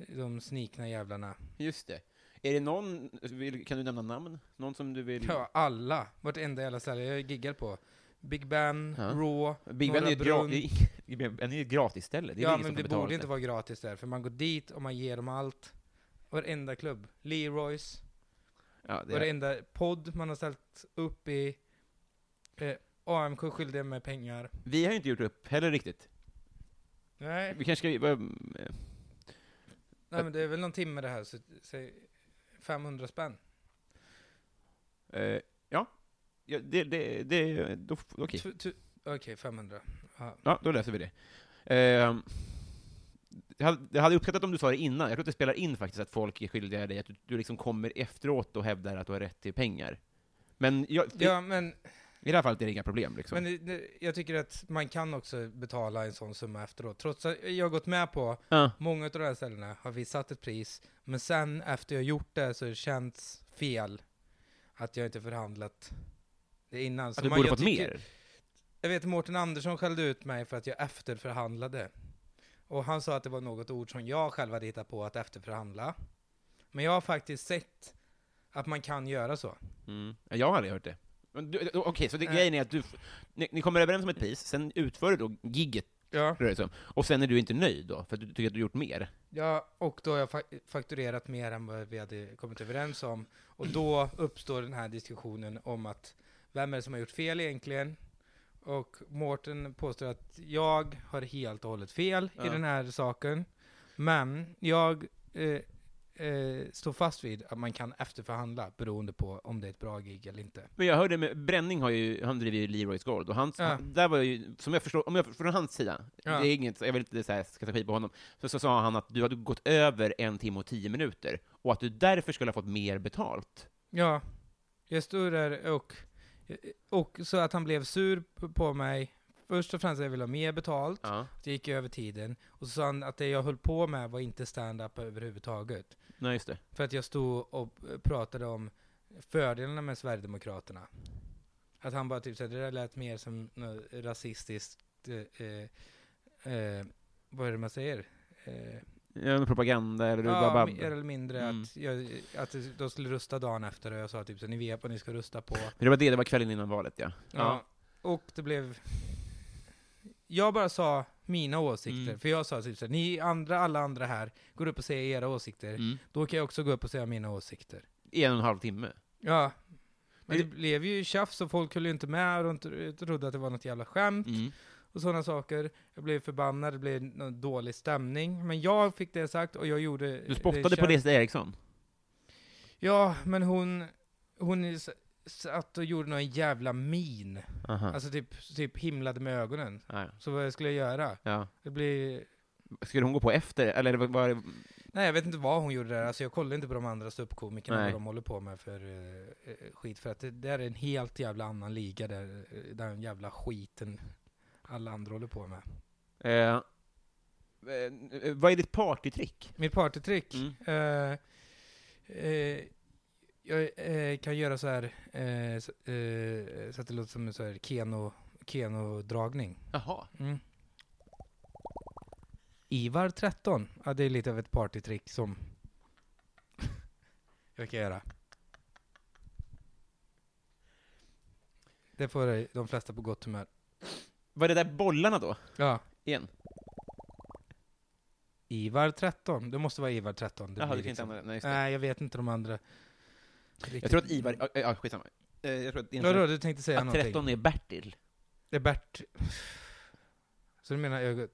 De snikna jävlarna. Just det. Är det någon, vill, kan du nämna namn? Någon som du vill... Ja, alla. Vartenda jävla ställe jag giggar på. Big Ben, Ja. Raw, Big Ben är ju ett gra- är ett gratisställe. Är Ja, men det borde inte vara gratis där, för man går dit och man ger dem allt. Varenda klubb. Leroys, Ja, det är, varenda podd man har ställt upp i. Eh, AMK skyldiga med pengar. vi har ju inte gjort upp heller riktigt. Nej, Vi kanske ska... eh, nej men det är väl någon timme det här, så säg 500 spänn. eh, ja. ja, det... det, det då, okej. Tu- tu- Okej, 500. Ja. Ja, då löser vi det. Eh, jag hade- jag hade uppskattat om du sa det innan. Jag tror att det spelar in faktiskt att folk är skyldiga dig, att du, du liksom kommer efteråt och hävdar att du har rätt till pengar. Men jag, ja, men, i det här fallet är det inga problem. Liksom. men det- jag tycker att man kan också betala en sån summa efteråt. Trots att jag har gått med på ja. Många av de här ställena har vi satt ett pris, men sen efter jag gjort det så har det känts fel att jag inte förhandlat det innan. Så Att du man- borde fått tycker- mer? Jag vet Mårten Andersson skällde ut mig för att jag efterförhandlade. Och han sa att det var något ord som jag själv hade hittat på att efterförhandla. Men jag har faktiskt sett att man kan göra så. Mm. Ja, Jag har aldrig hört det. Du- Okej, så det, Nej. grejen är att du, ni, ni kommer överens om ett pris, sen utför du då gigget, Ja. rör det sig om, och sen är du inte nöjd då, för att du tycker att du gjort mer? Ja, och då har jag fa- fakturerat mer än vad vi hade kommit överens om. Och då uppstår den här diskussionen om att vem är det som har gjort fel egentligen? Och Mårten påstår att jag har helt och hållet fel Ja. i den här saken. Men jag eh, eh, står fast vid att man kan efterförhandla beroende på om det är ett bra gig eller inte. Men jag hörde med, Bränning har ju, han driver ju Leroy's Gold, och hans, Ja. han, där var ju, som jag förstår, om jag från hans sida, Ja. det är inget, jag vill inte här, ska ta skit på honom, så, så sa han att du hade gått över en timme och tio minuter, och att du därför skulle ha fått mer betalt. Ja, jag stod där och, och så att han blev sur på mig. Först och främst att jag ville ha mer betalt. Ja. att jag gick över tiden. Och så sa han att det jag höll på med var inte stand-up överhuvudtaget. Nej, just det. För att jag stod och pratade om fördelarna med Sverigedemokraterna. Att han bara typ såhär, det där lät mer som något rasistiskt, eh, eh, eh, vad är det man säger? Eh, Ja, propaganda, eller bara ja, babblar. mer eller mindre Mm. att, jag, att de skulle rösta dagen efter och jag sa typ så ni vet vad ni ska rösta på. Men det var det, det var kvällen innan valet, ja. Ja. Och det blev... Jag bara sa mina åsikter, Mm. för jag sa typ så här, ni andra, alla andra här, går upp och säger era åsikter. Mm. Då kan jag också gå upp och säga mina åsikter. I en och en halv timme. Ja. Men Det- det blev ju tjafs och folk höll ju inte med och de tro- trodde att det var något jävla skämt Mm. och sådana saker. Jag blev förbannad, det blev någon dålig stämning. Men jag fick det sagt och jag gjorde... Du spottade det på. Lisa Eriksson? Ja, men hon... Hon satt och gjorde någon jävla min. Aha. Alltså typ, typ himlade med ögonen. ja. Så vad skulle jag göra? ja. Det blir... Skulle hon gå på efter, eller var det... Nej, jag vet inte vad hon gjorde där. Alltså jag kollar inte på de andra ståuppkomikerna, vad de håller på med för eh, skit. För att det där är en helt jävla annan liga där, eh, den jävla skiten alla andra håller på med. Eh, eh, vad är ditt partytrick? Mitt partytrick? Mm. Eh, jag eh, kan göra så här, eh, så, eh, så att det låter som en så här keno, keno-dragning. Jaha. Mm. Ivar 13. Ja, det är lite av ett partytrick som jag kan göra. Det får de flesta på gott humör. Var det där bollarna då? Ja. Igen? Ivar 13. Det måste vara Ivar 13. Det Jaha, du kan inte liksom- använda... Just det. Nej, jag vet inte de andra. Jag tror att Ivar... Ja, ja skitsamma. Eh, Jag tror att, Vadå, du tänkte säga att någonting? 13 är Bertil. Det är Bert. Så du menar ögat?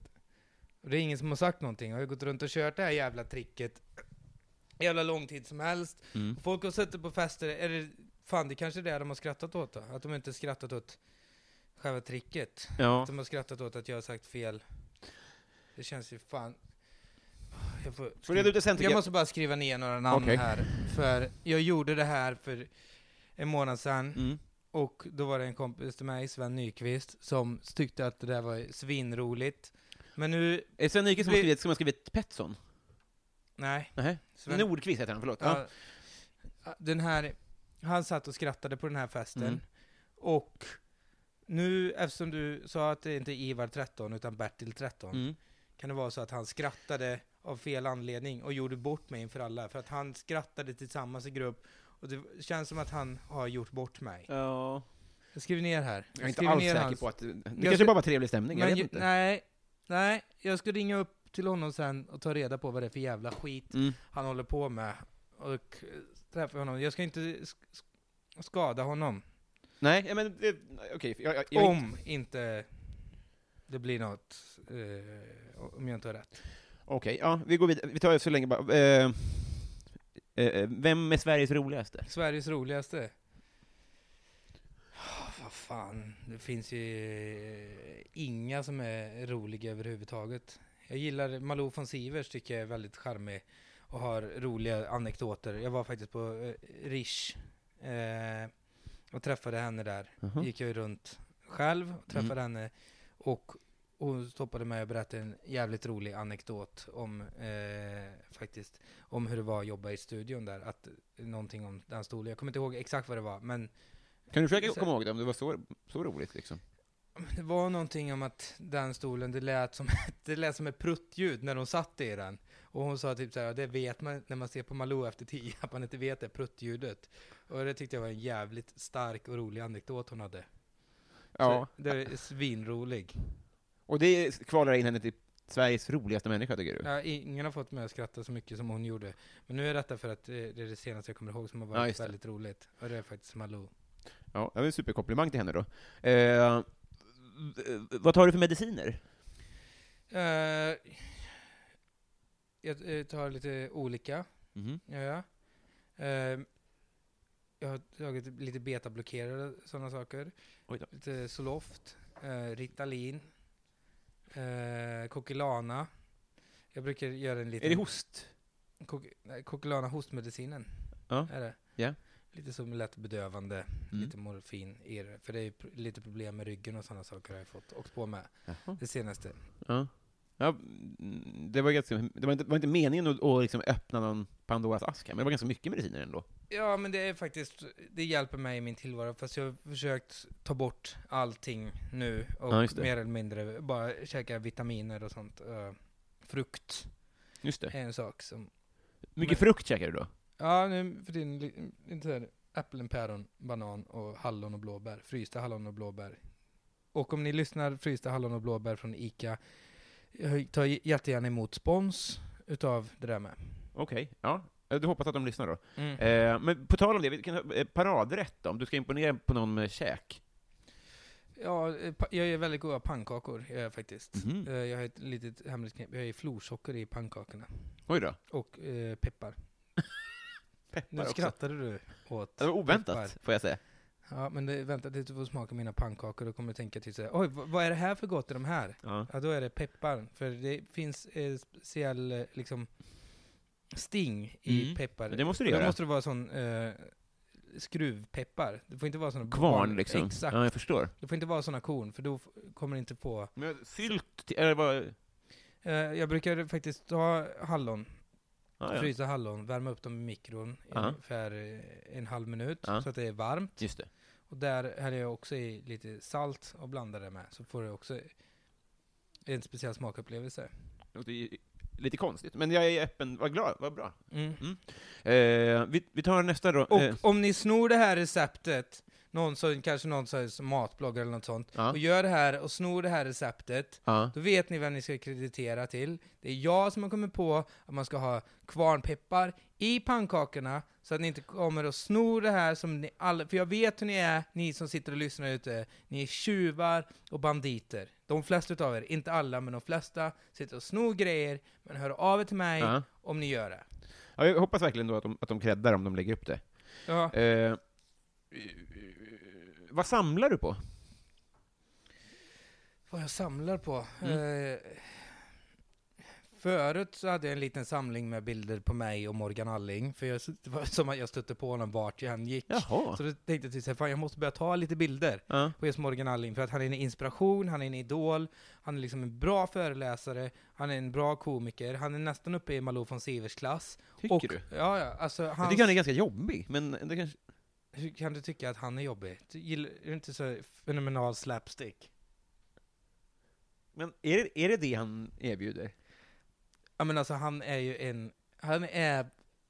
Det är ingen som har sagt någonting. Jag har gått runt och kört det här jävla tricket jävla lång tid som helst. Mm. Folk har suttit på fester, är det, fan det kanske är det de har skrattat åt då? Att de inte skrattat åt själva tricket. Ja. Att de har skrattat åt att jag har sagt fel. Det känns ju fan... Jag, får reda ut det jag måste bara skriva ner några namn Okej. här. För jag gjorde det här för en månad sedan. Mm. Och då var det en kompis till mig, Sven Nyqvist, som tyckte att det där var svinroligt. Men nu, Är Sven Nykvist som har Vi- skrivit, som har skrivit Petson? nej. Nej. Sven, Nordqvist heter han, förlåt. Ja. Ja, den här, han satt och skrattade på den här festen. Mm. Och nu, eftersom du sa att det inte är Ivar 13 utan Bertil 13, Mm. kan det vara så att han skrattade av fel anledning och gjorde bort mig inför alla. För att han skrattade tillsammans i grupp. Och det känns som att han har gjort bort mig. Ja. Jag skriver ner här. Jag är inte alls säker hans- på att... Det Jag kanske bara var trevlig stämning, jag vet ju- inte. Nej, nej, jag ska ringa upp till honom sen och ta reda på vad det är för jävla skit Mm. han håller på med. Och träffa honom. Jag ska inte sk- sk- skada honom. Nej, men det- okej. jag, jag, jag, Om inte det blir något, eh, om jag inte har rätt. Okej, ja, vi går vidare. Vi tar så länge bara. Eh, eh, vem är Sveriges roligaste? Sveriges roligaste? Ah, Vad fan, det finns ju eh, inga som är roliga överhuvudtaget. Jag gillar Malou von Sivers, tycker jag är väldigt charmig och har roliga anekdoter. Jag var faktiskt på eh, Rish eh, och träffade henne där. Jaha. gick jag ju runt själv och träffade henne och hon stoppade mig och berättade en jävligt rolig anekdot om eh, faktiskt om hur det var att jobba i studion där, att någonting om den stolen. Jag kommer inte ihåg exakt vad det var, men Kan du försöka Så- komma ihåg det, om det var så, så roligt liksom? det var någonting om att den stolen, det lät som, det lät som ett pruttljud när de satt i den. Och hon sa typ såhär, det vet man när man ser på Malou efter tio, att man inte vet det pruttljudet. Och det tyckte jag var en jävligt stark och rolig anekdot hon hade. Ja, Så det är svinrolig. Och det kvalar in henne till Sveriges roligaste människa, tycker du? Ja, ingen har fått mig att skratta så mycket som hon gjorde. Men nu är detta för att det det är det senaste jag kommer ihåg som har Ja, varit det. väldigt roligt. Och det är faktiskt Malou. Ja, det var en superkomplimang till henne då. Eh, vad tar du för mediciner? Eh, jag eh, tar lite olika, Mhm. gör jag. Eh, jag har tagit lite betablockerare, sådana saker. Lite Zoloft, eh, Ritalin, eh, Kokilana. Jag brukar göra en liten... Är det host? Kok- Kokilana hostmedicinen. Ja. Är det. Ja. Lite som lätt bedövande, Mm. lite morfin i det. För det är lite problem med ryggen och sådana saker har jag fått åkt på med Jaha. det senaste. Ja. Ja, mm, det var, ganska, det var, inte, det var inte meningen att, att liksom öppna någon Pandoras ask här, men det var ganska mycket mediciner ändå. Ja, men det är faktiskt, det hjälper mig i min tillvaro. Fast jag har försökt ta bort allting nu och Ja, mer eller mindre bara käka vitaminer och sånt. Uh, frukt Just det. är en sak som... Mycket Men- frukt käkar du då? Ja, nu för tiden inte så här, äpplen, päron, banan och hallon och blåbär. Frysta hallon och blåbär. Och om ni lyssnar frysta hallon och blåbär från ICA, jag tar jättegärna emot spons utav det där med. Okej, ja. Du hoppas att de lyssnar då. Mm. Eh, men på tal om det, vilken eh, paradrätt då? Om du ska imponera på någon med käk? Ja, eh, jag gör väldigt goda pannkakor, gör jag faktiskt. Mhm. Eh, Jag har ett litet hemligt knep. Jag ju florsocker i pannkakorna. Oj då. Och eh, peppar. Peppar Nu också. skrattade du åt Det var oväntat, peppar. får jag säga. Ja, men det, vänta tills du får smaka mina pannkakor. Då kommer du tänka till såhär, oj, vad, är det här för gott i de här? Ja. Ja, då är det peppar. För det finns eh, speciell, eh, liksom, sting i Mm. peppar. Men det måste det Och Då göra. måste det vara sån eh, skruvpeppar. Det får inte vara såna Kvarn vanliga- liksom. Exakt. Ja, jag förstår. Det får inte vara såna korn, för då kommer det inte få... Men sylt, eller vad? Eh, jag brukar faktiskt ta hallon, Ja, ja. frysa hallon, värma upp dem i mikron i Ja. ungefär eh, en halv minut, Ja. så att det är varmt. Just det. Och där häller jag också i lite salt och blandar det med, så får du också en speciell smakupplevelse. Det låter lite konstigt, men jag är öppen. Vad glad, vad bra. Mm. Eh, vi, vi tar nästa då. Och Eh, om ni snor det här receptet, någon som, kanske någon som matbloggare eller något sånt, Ja. och gör det här och snor det här receptet, Ja. då vet ni vem ni ska kreditera till. Det är jag som har kommit på att man ska ha kvarnpeppar i pannkakorna, så att ni inte kommer och snor det här som ni alla, för jag vet hur ni är, ni som sitter och lyssnar ute, ni är tjuvar och banditer. De flesta utav er, inte alla, men de flesta, sitter och snor grejer, men hör av er till mig Ja. om ni gör det. Ja, jag hoppas verkligen då att de, att de creddar om de lägger upp det. Ja. Eh, vad samlar du på? Vad jag samlar på? Mm. Eh, förut så hade jag en liten samling med bilder på mig och Morgan Alling, för jag, det var som att jag stötte på honom vart jag än gick. Jaha. Så då tänkte jag till sig, fan jag måste börja ta lite bilder Ja. på just Morgan Alling, för att han är en inspiration, han är en idol, han är liksom en bra föreläsare, han är en bra komiker, han är nästan uppe i Malou von Sivers klass. Tycker och, du? Ja, ja, alltså Jag hans, tycker han är ganska jobbig, men det kanske... Hur kan du tycka att han är jobbig? Du gillar, är du inte så fenomenal slapstick? Men är det, är det det han erbjuder? Ja men alltså han är ju en, han är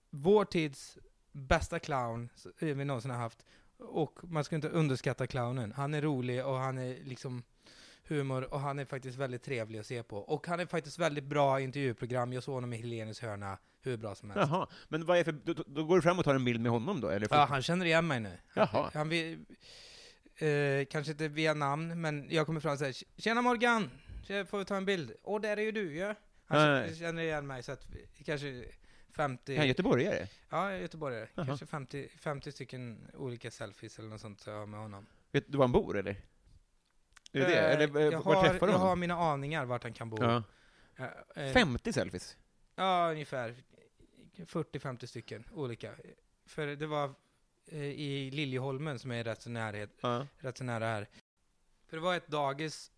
vår tids bästa clown s- vi någonsin har haft. Och man ska inte underskatta clownen. Han är rolig och han är liksom humor och han är faktiskt väldigt trevlig att se på. Och han är faktiskt väldigt bra i intervjuprogram. Jag såg honom i Helenius hörna hur bra som helst. Jaha, men vad är för, då, då går du fram och tar en bild med honom då? Eller Ja, han känner igen mig nu. Jaha. Han vill, eh, kanske inte via namn, men jag kommer fram och säger Tjena Morgan! Får vi ta en bild? Åh, där är ju du ja! Han ja, känner- igen mig, så att vi, kanske 50... Är han göteborgare? Ja, göteborgare. Jaha. Kanske 50, 50 stycken olika selfies eller något sånt så jag har med honom. Vet du var han bor, eller? Är det det? Eh, Eller eh, jag, var har, träffar du jag har honom? mina aningar vart han kan bo. Ja. Eh, eh, 50 selfies? Ja, ungefär 40-50 stycken olika. För det var eh, i Liljeholmen som är rätt så, närhet, Ja. rätt så nära här. För det var ett dagis,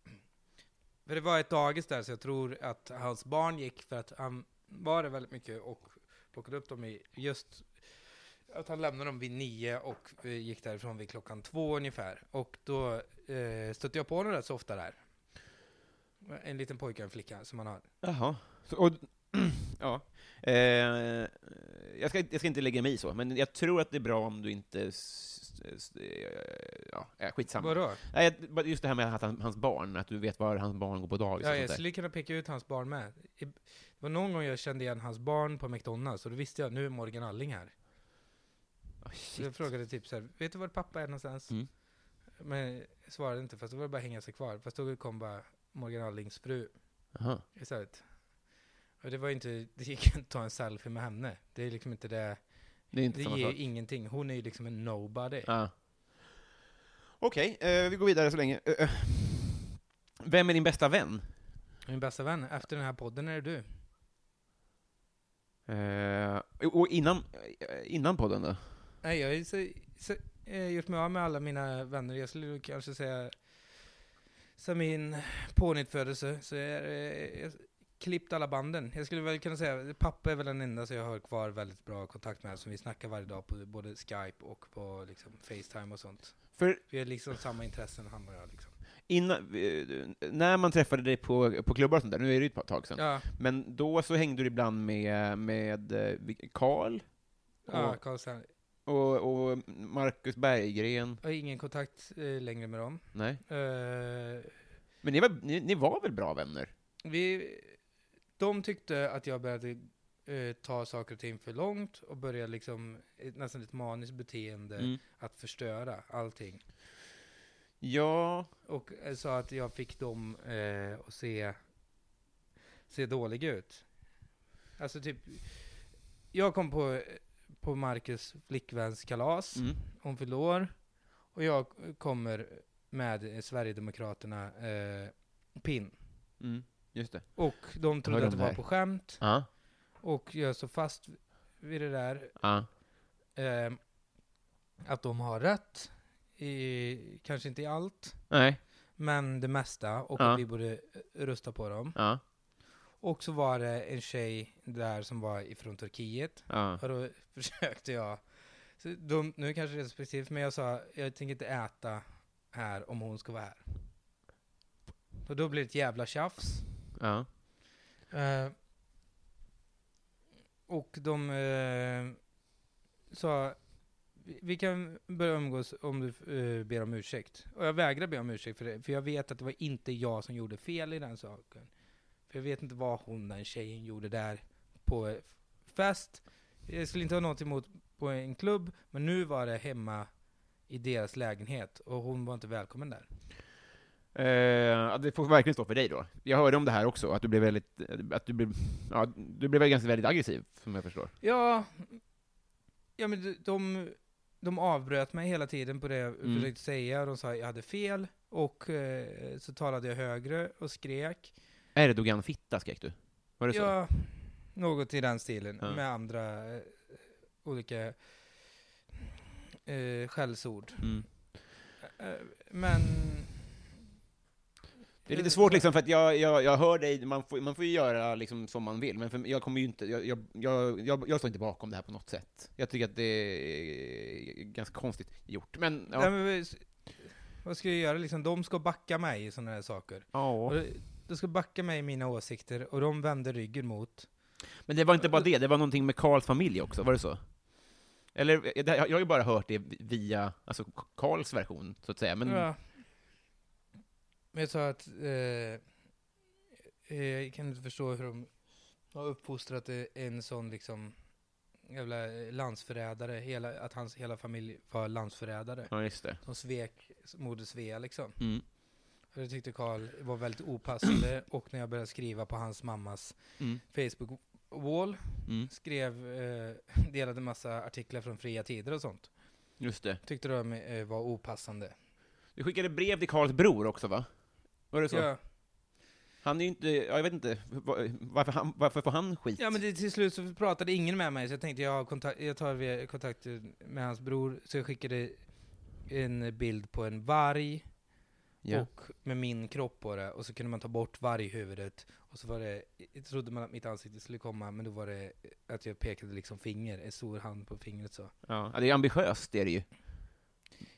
för det var ett dagis där så jag tror att hans barn gick för att han var det väldigt mycket och plockade upp dem i just att han lämnade dem vid nio och eh, gick därifrån vid klockan två ungefär. Och då eh, stötte jag på honom rätt så ofta där. En liten pojke och en flicka som han har. Jaha. Så, och, ja. Eh, jag, ska, jag ska inte lägga mig i så, men jag tror att det är bra om du inte... s- s- eh, Ja, äh, skitsamma. Vadå? Nej, jag- bara just det här med att han, hans barn, att du vet var hans barn går på dagis Ja, och jag sånt där. skulle kunna peka ut hans barn med. I- Det var någon gång jag kände igen hans barn på McDonalds, och då visste jag nu är Morgan Alling här. Oh, Så jag shit. frågade typ så här, vet du var pappa är någonstans? Mm. Men jag svarade inte, fast då var det bara att hänga sig kvar. Fast då kom bara Morgan Allings fru Jaha. istället. Och det var ju inte, det gick inte att ta en selfie med henne. Det är liksom inte det, Det är inte det samma ger ju sak. ingenting. Hon är ju liksom en nobody. Ja. Okej, eh, vi går vidare så länge. Eh, eh. vem är din bästa vän? Min bästa vän, efter den här podden är det du. Eh, och innan, eh, innan podden då? Nej, jag har ju så, så, eh, gjort mig av med alla mina vänner. Jag skulle kanske säga, som min pånyttfödelse, så är eh, klippt alla banden. Jag skulle väl kunna säga, pappa är väl den enda som jag har kvar väldigt bra kontakt med, som vi snackar varje dag på både Skype och på liksom, Facetime och sånt. För Vi har liksom samma intressen, han och jag liksom. innan, eh, när man träffade dig på, på klubbar och sånt där, nu är det ju ett tag sedan, Ja, men då så hängde du ibland med, med eh, Karl ja Carl Stanley. och, och Marcus Berggren. Jag har ingen kontakt eh, längre med dem. Nej. Eh, Men ni var, ni, ni var väl bra vänner? Vi, de tyckte att jag började eh, ta saker och ting för långt och började liksom ett, nästan ett maniskt beteende Mm. att förstöra allting. Ja, Och eh, sa att jag fick dem eh, att se, se dåliga ut. Alltså typ, jag kom på, på Marcus flickväns kalas, mm. hon fyllde år, och jag kommer med Sverigedemokraterna eh, pin. Mm. Just det. Och de trodde att det var på skämt, Ja, och jag står fast vid det där, ja. eh, att de har rätt, i, kanske inte i allt, Nej, men det mesta, och Ja. att vi borde rösta på dem. ja, Och så var det en tjej där som var ifrån Turkiet, ja. och då försökte jag, så de, nu kanske det är specifikt, men jag sa, jag tänker inte äta här om hon ska vara här. Och då blev det ett jävla tjafs ja. Uh, och de uh, sa, vi- vi kan börja umgås om du uh, ber om ursäkt. Och jag vägrar be om ursäkt för det, för jag vet att det var inte jag som gjorde fel i den saken. För jag vet inte vad hon, den tjejen, gjorde där på fest. Jag skulle inte ha något emot på en klubb, men nu var det hemma i deras lägenhet och hon var inte välkommen där. Eh, det får verkligen stå för dig då. Jag hörde om det här också, att du blev väldigt, att du blev, ja, du blev ganska väldigt aggressiv, som jag förstår. Ja, ja men de- de, de avbröt mig hela tiden på det jag Mm. försökte säga, de sa att jag hade fel, och eh, så talade jag högre och skrek. Erdogan fitta skrek du? Var det så? Ja, något i den stilen, Ja. med andra eh, olika eh, skällsord. Mm. Eh, men... Det är lite svårt liksom, för att jag, jag, jag hör dig, man får, man får ju göra liksom som man vill, men för, jag kommer ju inte, jag, jag, jag, jag, jag står inte bakom det här på något sätt. Jag tycker att det är ganska konstigt gjort, men ja. Nej, men, vad ska jag göra liksom? De ska backa mig i sådana här saker. Ja. de- ska backa mig i mina åsikter, och de vänder ryggen mot. Men det var inte bara det, det var någonting med Karls familj också, var det så? Eller, det- jag har ju bara hört det via, alltså Karls version, så att säga, men... Ja. Men jag sa att eh, eh, jag kan inte förstå hur de har uppfostrat en sån liksom jävla landsförrädare, hela, att hans hela familj var landsförrädare. Ja, just det. Som svek moder Svea liksom. Mm. Och det tyckte Karl var väldigt opassande, och när jag började skriva på hans mammas Mm. Facebook-wall, Mm. skrev, eh, delade massa artiklar från fria tider och sånt. Just det. Tyckte de eh, var opassande. Du skickade brev till Karls bror också, va? Var det så? Ja. Han är ju inte, ja, jag vet inte, va- varför, han, varför får han skit? Ja men det, till slut så pratade ingen med mig, så jag tänkte jag, kontakt, jag tar kontakt med hans bror, så jag skickade en bild på en varg, Ja. och med min kropp på det, och så kunde man ta bort varghuvudet, och så var det, jag trodde man att mitt ansikte skulle komma, men då var det att jag pekade liksom finger, en stor hand på fingret så. Ja, det är ambitiöst, det är det ju.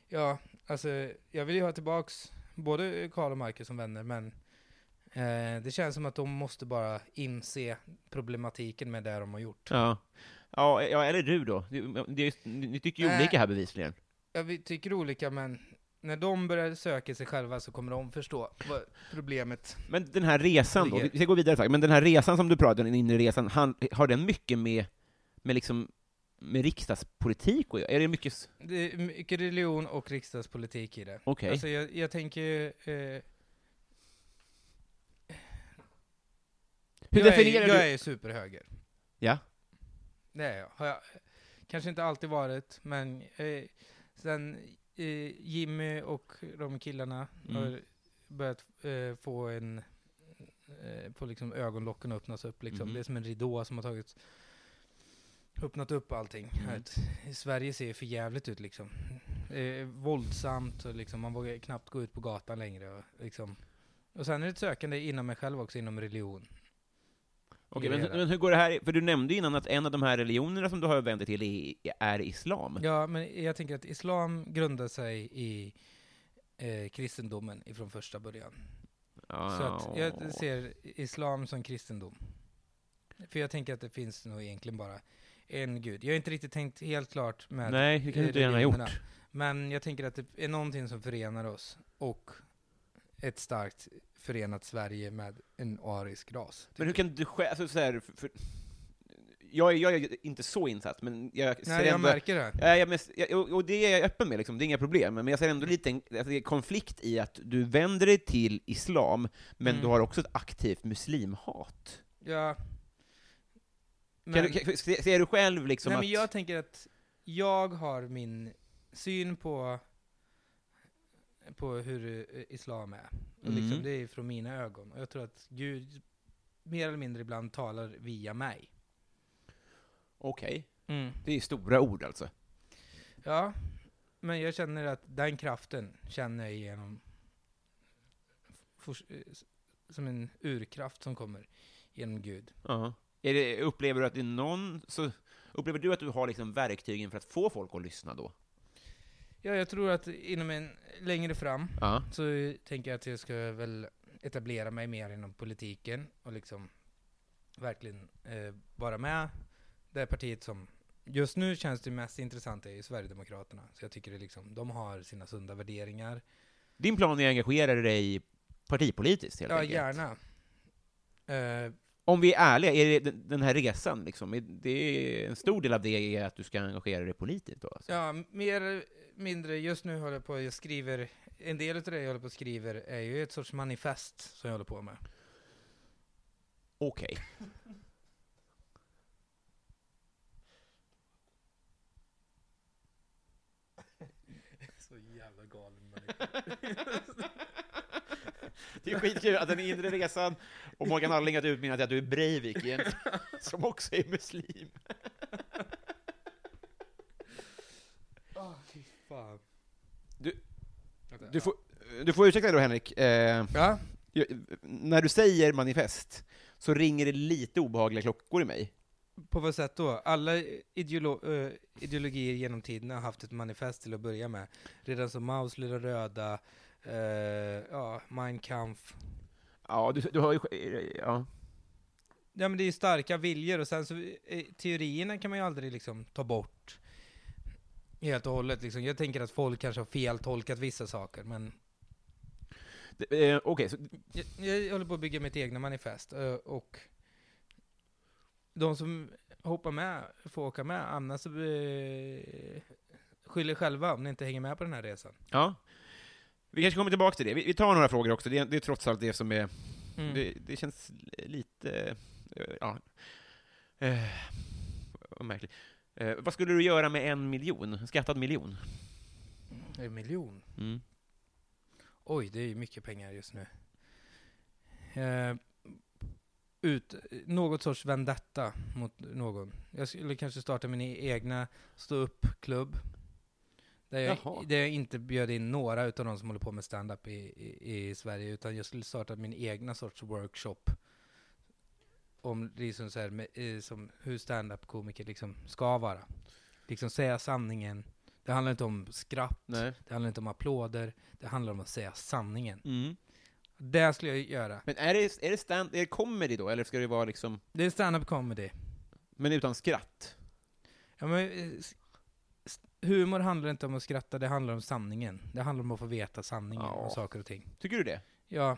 Ja, alltså jag vill ju ha tillbaks både Karl och Marcus som vänner, men eh, det känns som att de måste bara inse problematiken med det de har gjort. Ja. Ja, ja eller du då? Det, är- ni tycker ju Äh. olika här bevisligen. Ja, vi tycker olika, men när de börjar söka sig själva så kommer de förstå vad problemet... Men den här resan då, Ligger- vi ska gå vidare men den här resan som du pratade om, den inre resan, han, har den mycket med, med liksom, med riksdagspolitik göra? Är det mycket... Det är mycket religion och riksdagspolitik i det. Okej. Alltså jag, jag tänker... Eh, Hur jag, är, definierar jag du... är superhöger. Ja? Det är jag. Har jag. Kanske inte alltid varit, men eh, sen eh, Jimmy och de killarna Mm. har börjat eh, få en... Eh, få liksom ögonlocken öppnas upp liksom. Mhm. Det är som en ridå som har tagit... Öppnat upp allting. Mm. Att Sverige ser för jävligt ut liksom. Eh, våldsamt och liksom, man vågar knappt gå ut på gatan längre. Och, liksom. och sen är det ett sökande inom mig själv också, inom religion. Okej, men, men hur går det här, för du nämnde innan att en av de här religionerna som du har vänt dig till är, är islam. Ja, men jag tänker att islam grundar sig i eh, kristendomen ifrån första början. Ja. Så att jag ser islam som kristendom. För jag tänker att det finns nog egentligen bara en gud. Jag har inte riktigt tänkt helt klart med Nej, det kan du eh, inte gärna ha religionerna. gjort. Men jag tänker att det är någonting som förenar oss och ett starkt förenat Sverige med en arisk ras. Men hur kan du själv, alltså så här, för, för, jag, är- jag är inte så insatt, men jag ser Nej, jag ändå... märker det. Ja, jag, jag, och- och det är jag öppen med, liksom, det är inga problem, men jag ser ändå lite en, alltså, det är konflikt i att du vänder dig till islam, men Mm. du har också ett aktivt muslimhat. Ja. Men- du, kan, ser, ser du själv liksom Nej, att... men jag tänker att jag har min syn på, på hur eh, islam är. Och Mm. liksom, det är från mina ögon. Och jag tror att Gud mer eller mindre ibland talar via mig. Okej, det är stora ord alltså. Ja, men jag känner att den kraften känner jag genom eh, som en urkraft som kommer genom Gud. Ja. Är det, upplever du att det är någon, så, upplever du att du har liksom verktygen för att få folk att lyssna då? Ja, jag tror att inom en längre fram Ja. så tänker jag att jag ska väl etablera mig mer inom politiken och liksom verkligen eh, vara med det partiet som just nu känns det mest intressanta i Sverigedemokraterna. Så jag tycker det liksom, de har sina sunda värderingar. Din plan är att engagera dig partipolitiskt, helt ja, enkelt? gärna. Eh, Om vi är ärliga, är det den- här resan, liksom, det är en stor del av det är att du ska engagera dig politiskt? Då, alltså. ja, mer mindre, just nu håller jag på, jag skriver, en del av det jag håller på och skriver är ju ett sorts manifest som jag håller på med. Okej. Så jävla galen Det är skitkul att den inre resan, och Morgan Alling har utmynnat i att du är Breivik egentligen, som också är muslim. Fan. Du- Du får, du får ursäkta då Henrik, eh, Ja, när du säger manifest, så ringer det lite obehagliga klockor i mig. på vad sätt då? Alla ideolo eh, ideologier genom tiden har haft ett manifest till att börja med. Redan som Maus lilla röda, eh, ja, Mein Kampf. Ja, du, du har ju... Ja. Ja men det är ju starka viljor och sen så, eh, teorierna kan man ju aldrig liksom ta bort helt och hållet liksom. Jag tänker att folk kanske har feltolkat vissa saker, men Eh, Okej, så jag, jag håller på att bygga mitt egna manifest, eh, och de som hoppar med får åka med, annars eh, skyller själva om ni inte hänger med på den här resan. Ja. Vi kanske kommer tillbaka till det. Vi, vi tar några frågor också, det är, det är trots allt det som är... Mm. Det, det känns lite... eh, Ja. Eh, vad märkligt. Eh, vad skulle du göra med en miljon? En skattad miljon? En miljon? Mm. Oj, det är ju mycket pengar just nu. Eh, ut, något sorts vendetta mot någon. Jag skulle kanske starta min egna stå-upp-klubb. Där jag, där jag inte bjöd in några utav de som håller på med stand-up i, i, i Sverige, utan jag skulle starta min egna sorts workshop. Om liksom så här, med, eh, som hur stand-up-komiker liksom ska vara. Liksom säga sanningen. Det handlar inte om skratt, Nej. det handlar inte om applåder, det handlar om att säga sanningen. Mm. Det skulle jag göra. Men är det, är det stand, är det comedy då, eller ska det vara liksom... Det är stand-up comedy. Men utan skratt? Ja, men, eh, humor handlar inte om att skratta, det handlar om sanningen. Det handlar om att få veta sanningen Ja. om saker och ting. Tycker du det? Ja.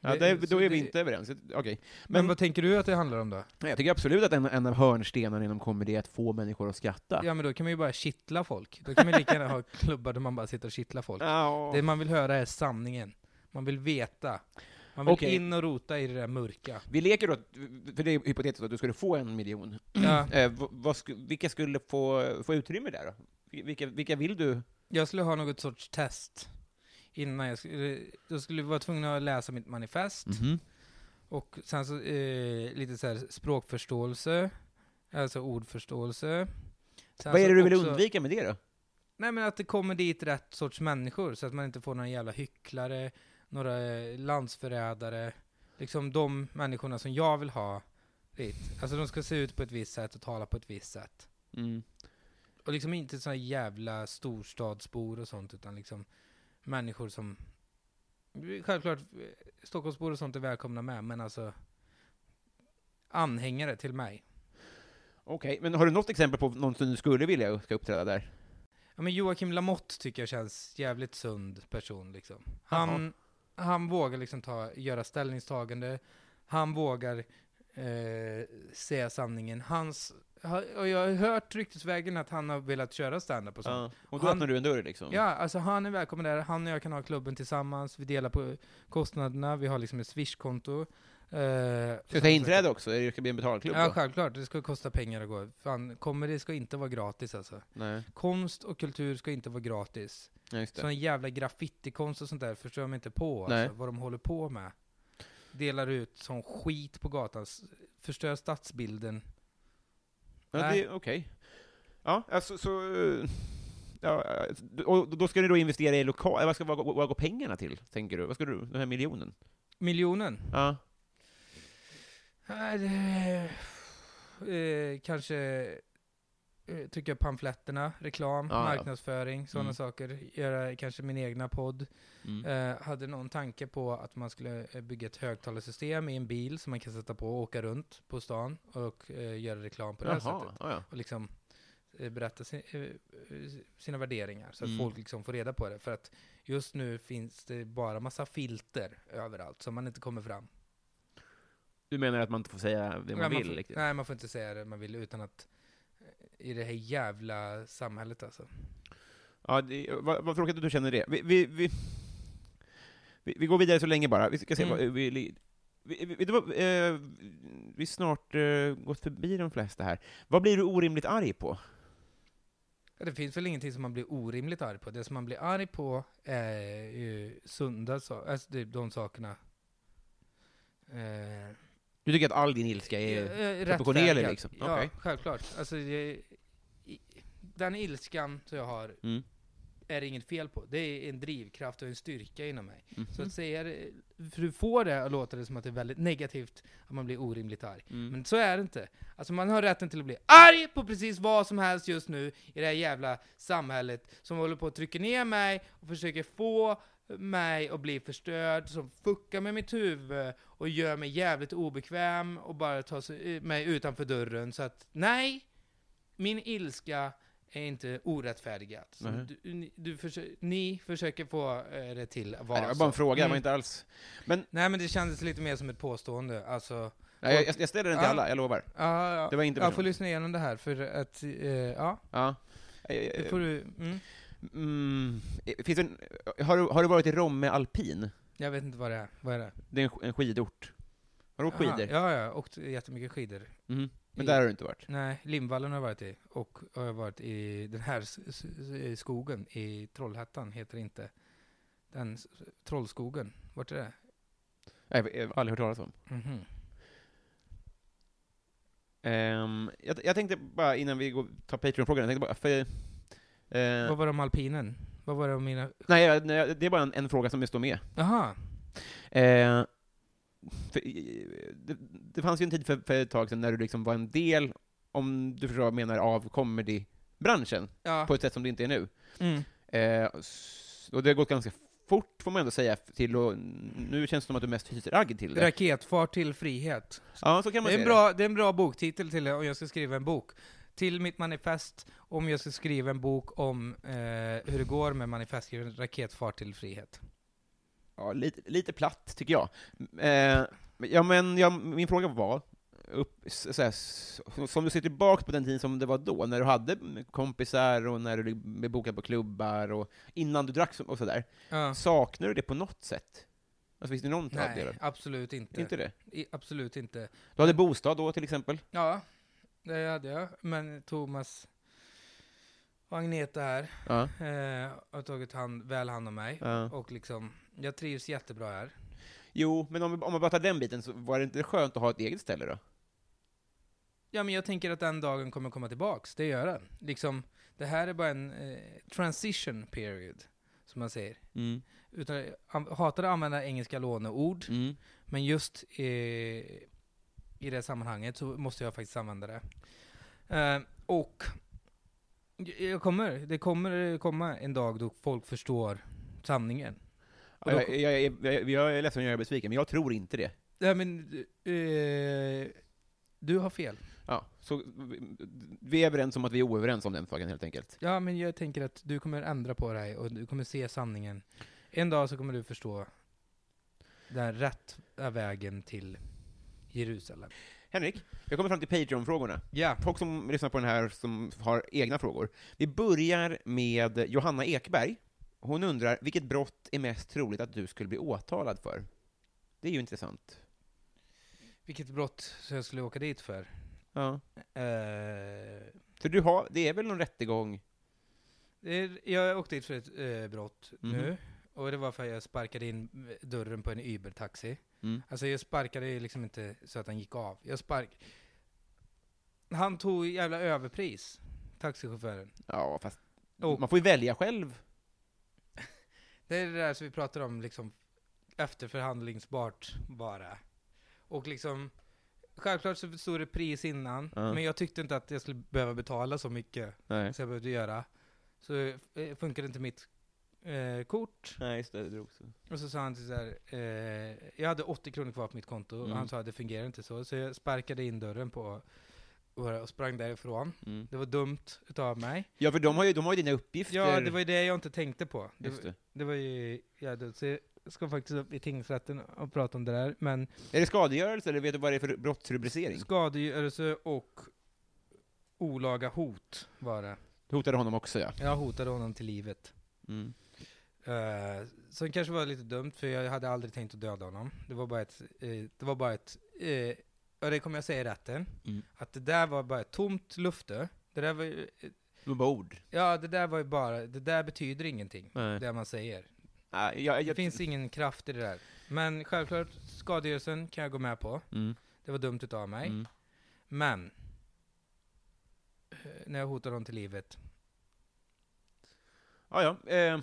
Ja, Det- då är vi inte överens. Okej. Men, Men, vad tänker du att det handlar om då? jag tycker absolut att en, en av hörnstenarna inom comedy är att få människor att skratta. Ja, men då kan man ju bara kittla folk. Då kan man lika gärna ha klubbar där man bara sitter och kittlar folk. Ja. Det man vill höra är sanningen. Man vill veta. Man vill Okej. in och rota i det där mörka. Vi leker då, för det är hypotetiskt att du skulle få en miljon. Ja, Eh, vad, vad vilka skulle få, få utrymme där då? Vilka, vilka vill du? jag skulle ha något sorts test. Innan jag skulle, då skulle jag vara tvungen att läsa mitt manifest. Och sen så eh, lite så här språkförståelse, alltså ordförståelse. Sen Vad är det du vill också- undvika med det då? Nej men att det kommer dit rätt sorts människor, så att man inte får några jävla hycklare, några eh, landsförrädare. Liksom de människorna som jag vill ha dit. Alltså de ska se ut på ett visst sätt och tala på ett visst sätt. Mm. Och liksom inte såna jävla storstadsbor och sånt, utan liksom människor som... Självklart, eh, Stockholmsbor och sånt är välkomna med, men alltså anhängare till mig. Okej, men har du något exempel på någon som du skulle vilja ska uppträda där? Ja, men Joakim Lamotte tycker jag känns jävligt sund person liksom. Han, han vågar liksom ta, göra ställningstagande, han vågar eh, säga sanningen. Hans, ha- och jag har hört ryktesvägen att han har velat köra stand-up och sånt. Ja. Och då Han- öppnar du en dörr liksom? Ja, alltså han är välkommen där. Han och jag kan ha klubben tillsammans. Vi delar på kostnaderna. Vi har liksom ett Swish-konto. Eh, Ska du ta inträde också? Det ska bli en betalklubb Ja, då? självklart. Det ska kosta pengar att gå. Fan, det ska inte vara gratis alltså. Nej, Konst och kultur ska inte vara gratis. Sån jävla graffitikonst och sånt där förstår jag mig inte på. Alltså, vad de håller på med. Delar ut sån skit på gatan. Förstör stadsbilden. Ja, okej. Ja, alltså så... eh, Ja, eh, och då ska du då investera i lokal... Vad ska vad, vad går pengarna till, tänker du? Vad ska du, den här miljonen? Miljonen. Ja. Nej, det- Eh, kanske eh, trycka pamfletterna, reklam, Ja, ja. marknadsföring, sådana Mm. saker. Göra kanske min egna podd. Mm. Eh, hade någon tanke på att man skulle eh, bygga ett högtalarsystem i en bil som man kan sätta på och åka runt på stan och eh, göra reklam på det här Jaha, sättet. ja, ja. Och liksom eh, berätta sin, eh, sina värderingar, så att Mm. folk liksom får reda på det. För att just nu finns det bara massa filter överallt, så man inte kommer fram. Du menar att man inte får säga det man Nej, vill? får, riktigt? nej, man får inte säga det man vill utan att i det här jävla samhället alltså. Ja, det, vad, vad tråkigt att du känner det. Vi, vi, vi, vi, går vidare så länge bara. Vi ska se Mm. vad, vi, vi, var, eh, vi snart eh, gått förbi de flesta här. Vad blir du orimligt arg på? Ja, det finns väl ingenting som man blir orimligt arg på. Det som man blir arg på är ju sunda saker, alltså de sakerna. Eh, Du tycker att all din ilska är... eh, proportionerlig, liksom? Ja, Okej. självklart. Alltså, det, den ilskan som jag har Mm. är det inget fel på. Det är en drivkraft och en styrka inom mig. Mhm. Så att säga det, för du får det att låta det som att det är väldigt negativt, att man blir orimligt arg. Mm. Men så är det inte. Alltså man har rätten till att bli arg på precis vad som helst just nu i det här jävla samhället som håller på att trycka ner mig och försöker få mig att bli förstörd, som fuckar med mitt huvud och gör mig jävligt obekväm och bara tar mig utanför dörren. Så att nej, min ilska är inte orättfärdigad. Nej. du, ni, du försö- ni försöker få eh, det till att vara det var bara en fråga, det var Mm. inte alls... Men Nej men det kändes lite mer som ett påstående, alltså... nej, jag, jag ställer den till Ja. alla, jag lovar. Ja, ja. Det var inte jag får lyssna igenom det här för att, eh, ja, Ja. det får du, mm. Mm, finns en, har, du, har du varit i Romme alpin? Jag vet inte vad det är, vad är det? Det är en, en skidort. Har du åkt skidor? Ja, ja, jag har åkt jättemycket skidor. Mhm. Men I- där har du inte varit? Nej, Limvallen har jag varit i, och har jag varit i den här skogen i Trollhättan, heter det inte. Den Trollskogen, vart är det? Nej, jag har aldrig hört talas om. Mhm. Ehm, jag, jag tänkte bara, innan vi går, tar Patreon-frågan, jag tänkte bara, för, eh, Vad var det om alpinen? Vad var det om mina... nej, nej, det är bara en, en fråga som står med. Jaha, Eh, för, det, det fanns ju en tid för, för ett tag sedan när du liksom var en del, om du förstår vad jag menar, av comedy-branschen, ja. på ett sätt som det inte är nu. Mm. Eh, s- och det har gått ganska fort, får man ändå säga, till och nu känns det som att du mest hyser agg till det. Raketfart till frihet. Ja, så kan man Det är, en säga bra, det är en bra boktitel till det, om jag ska skriva en bok. Till mitt manifest, om jag ska skriva en bok om eh, hur det går med manifestskrivandet Raketfart till frihet. Ja, lite, lite platt, tycker jag. Eh, ja, men ja, min fråga var, upp, så här, s- som du ser tillbaka på den tiden som det var då, när du hade kompisar och när du blev bokad på klubbar och innan du drack och sådär. Ja. Saknar du det på något sätt? Alltså finns det någon? Nej, absolut inte. Inte det? I, absolut inte. Du hade bostad då, till exempel? Ja, det hade jag. Men Thomas och Agneta här Ja. eh, har tagit hand, väl hand om mig. ja. Och liksom, jag trivs jättebra här. Jo, men om, om man bara tar den biten, så var det inte skönt att ha ett eget ställe då? Ja, men jag tänker att den dagen kommer komma tillbaks. Det gör den. Liksom, det här är bara en eh, transition period, som man säger. Mm. Utan, jag hatar att använda engelska låneord, Mm. men just i, i det sammanhanget så måste jag faktiskt använda det. Eh, och jag kommer, det kommer komma en dag då folk förstår sanningen. Då, Jag, jag, jag, jag, är ledsen att göra er besviken, men jag tror inte det. ja, men, eh, du har fel. Ja, så vi- är överens om att vi är oöverens om den saken helt enkelt. Ja, men jag tänker att du kommer ändra på dig och du kommer se sanningen. En dag så kommer du förstå den rätta vägen till Jerusalem. Henrik, jag kommer fram till Patreon-frågorna. Ja. Folk som lyssnar på den här som har egna frågor. Vi börjar med Johanna Ekberg. Hon undrar, vilket brott är mest troligt att du skulle bli åtalad för? Det är ju intressant. Vilket brott så jag skulle åka dit för? Ja. Eh, För du har, det är väl någon rättegång? är, jag åkte dit för ett eh, brott Mhm. nu. Och det var för att jag sparkade in dörren på en Uber-taxi. Mm. Alltså jag sparkade ju liksom inte så att han gick av. Jag spark... Han tog jävla överpris, taxichauffören. Ja, fast Och man får ju välja själv. Det är det där som vi pratar om, liksom efterförhandlingsbart bara. Och liksom, självklart så stod det pris innan, Ja. men jag tyckte inte att jag skulle behöva betala så mycket Nej. som jag behövde göra. Så eh, funkade inte mitt eh, kort. Nej, just det, det drog så. Och så sa han så här, eh, jag hade 80 kronor kvar på mitt konto, Mm. och han sa att det fungerar inte så. Så jag sparkade in dörren på och och sprang därifrån. Mm. Det var dumt utav mig. Ja, för de har ju, de har ju dina uppgifter. Ja, det var ju det jag inte tänkte på. Det, Just det. det var ju, ja, det, så jag ska faktiskt upp i tingsrätten och prata om det där, men Är det skadegörelse, eller vet du vad det är för brottsrubricering? skadegörelse och olaga hot var det. Du hotade honom också, ja. Jag hotade honom till livet. Mm. Uh, som kanske var lite dumt, för jag hade aldrig tänkt att döda honom. Det var bara ett, eh, det var bara ett, uh, och det kommer jag säga i rätten, Mm. att det där var bara ett tomt lufte. Det där var ju, eh, Det var bara ord. ja det där var ju bara, det där betyder ingenting, Nej. det man säger. Nej, jag, jag, Det finns ingen kraft i det där. Men självklart, skadegörelsen kan jag gå med på. Mm. Det var dumt utav mig. Mm. Men, eh, när jag hotade honom till livet. Ja, ja. Eh,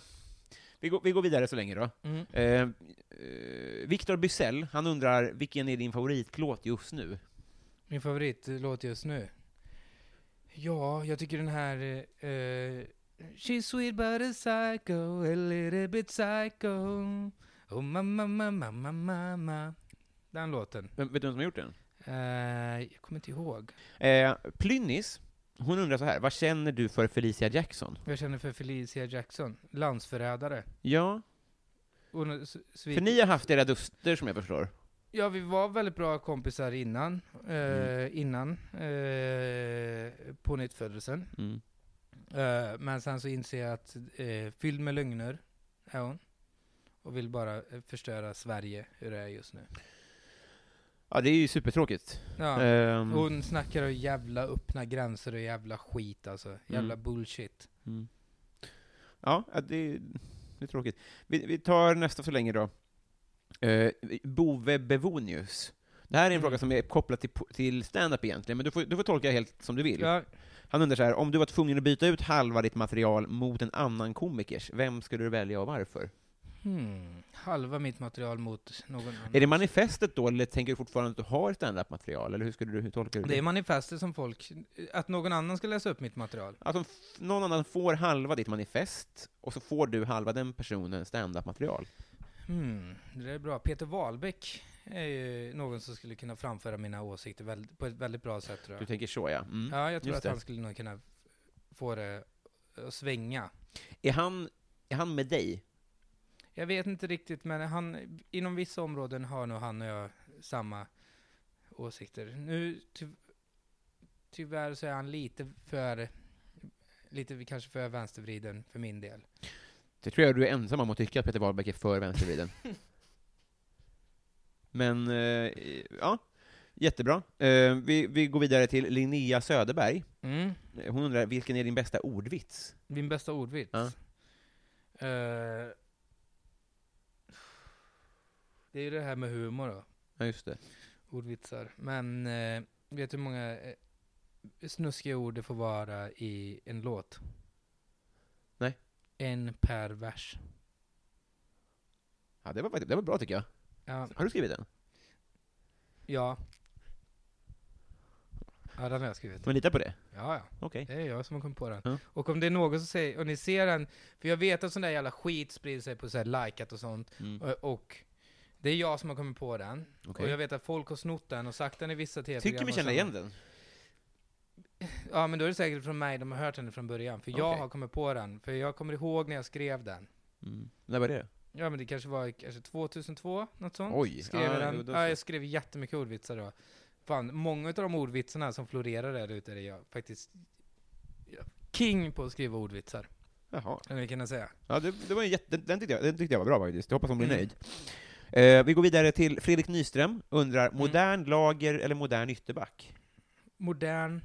vi, går, vi går vidare så länge då. Mm. Eh, eh, Viktor Bysell, han undrar vilken är din favoritlåt just nu? Min favoritlåt just nu? Ja, jag tycker den här... eh, She's sweet but a psycho, a little bit psycho. Oh mamma, mamma, mamma, mamma. Den låten. Vem, vet du vem som har gjort den? Eh, jag kommer inte ihåg. Eh, Plynnis, hon undrar så här, vad känner du för Felicia Jackson? Jag känner för Felicia Jackson, landsförrädare. Ja, Hon, för ni har haft era duster som jag förstår. Ja, vi var väldigt bra kompisar innan, eh, Mm. innan eh, pånyttfödelsen. Mm. Eh, men sen så inser jag att eh, fylld med lögner är hon. Och vill bara eh, förstöra Sverige, hur det är just nu. Ja, det är ju supertråkigt. Ja. Ehm, Hon snackar om jävla öppna gränser och jävla skit alltså. Jävla Mm. bullshit. Mm. Ja, det, det är tråkigt. Vi, vi tar nästa så länge då. Eh, Bove Bevonius. Det här är en Mm. fråga som är kopplad till, till stand-up egentligen, men du får, du får tolka helt som du vill. Ja, Han undrar så här, om du var tvungen att byta ut halva ditt material mot en annan komikers, vem skulle du välja och varför? Hmm. Halva mitt material mot någon annan. Är det manifestet då, eller tänker du fortfarande att du har stand-up-material, eller hur, skulle du, hur tolkar du det? Det är manifestet som folk... Att någon annan ska läsa upp mitt material. Att f- någon annan får halva ditt manifest, och så får du halva den personens stand-up-material. Hmm, det där är bra. Peter Wahlbeck är ju någon som skulle kunna framföra mina åsikter väldigt, på ett väldigt bra sätt tror Du jag. tänker så, ja. Mm. Ja, jag tror just att det. han skulle nog kunna få det att svänga. Är, han, är han med dig? Jag vet inte riktigt, men han, inom vissa områden har nog han och jag samma åsikter. Nu, ty, tyvärr så är han lite för, lite kanske för vänstervriden för min del. Det tror jag du är ensam om att tycka att Peter Wahlbeck är för vänstervriden. Men, eh, ja, jättebra. Eh, vi, vi går vidare till Linnea Söderberg. Mm. Hon undrar, vilken är din bästa ordvits? Min bästa ordvits? Ja. Eh, det är ju det här med humor då. Ja, just det. ordvitsar. Men eh, vet du hur många eh, snuskiga ord det får vara i en låt? Nej. En per vers. Ja, det var, faktiskt- det var bra tycker jag. Ja. Har du skrivit den? Ja. Ja, den har jag skrivit. Men lita på det? Ja, ja. Okej. Det är jag som har kommit på den. Ja. Och om det är någon som säger, och ni ser den, för jag vet att sån där jävla skit sprider sig på så här likat och sånt, Mm. och, och det är jag som har kommit på den. Okej. Och jag vet att folk har snott den och sagt den i vissa tv-program. Tycker vi känner igen den? Ja, men då är det säkert från mig de har hört den från början. För jag Okej. har kommit på den. För jag kommer ihåg när jag skrev den. Mm. När var det? Ja, men det kanske var kanske 2002, något sånt. Oj, Skrev jag jo, den. Ja, jag skrev jättemycket ordvitsar då. Fan, många av de ordvitsarna som florerar där ute är jag faktiskt king på att skriva ordvitsar. Jaha. Kan vi kunna säga. Ja, det, det var en jätte, den, den, tyckte jag, den tyckte jag var bra faktiskt. Jag hoppas hon blir Mm. nöjd. Eh, vi går vidare till Fredrik Nyström, undrar, modern lager eller modern ytterback? Modern.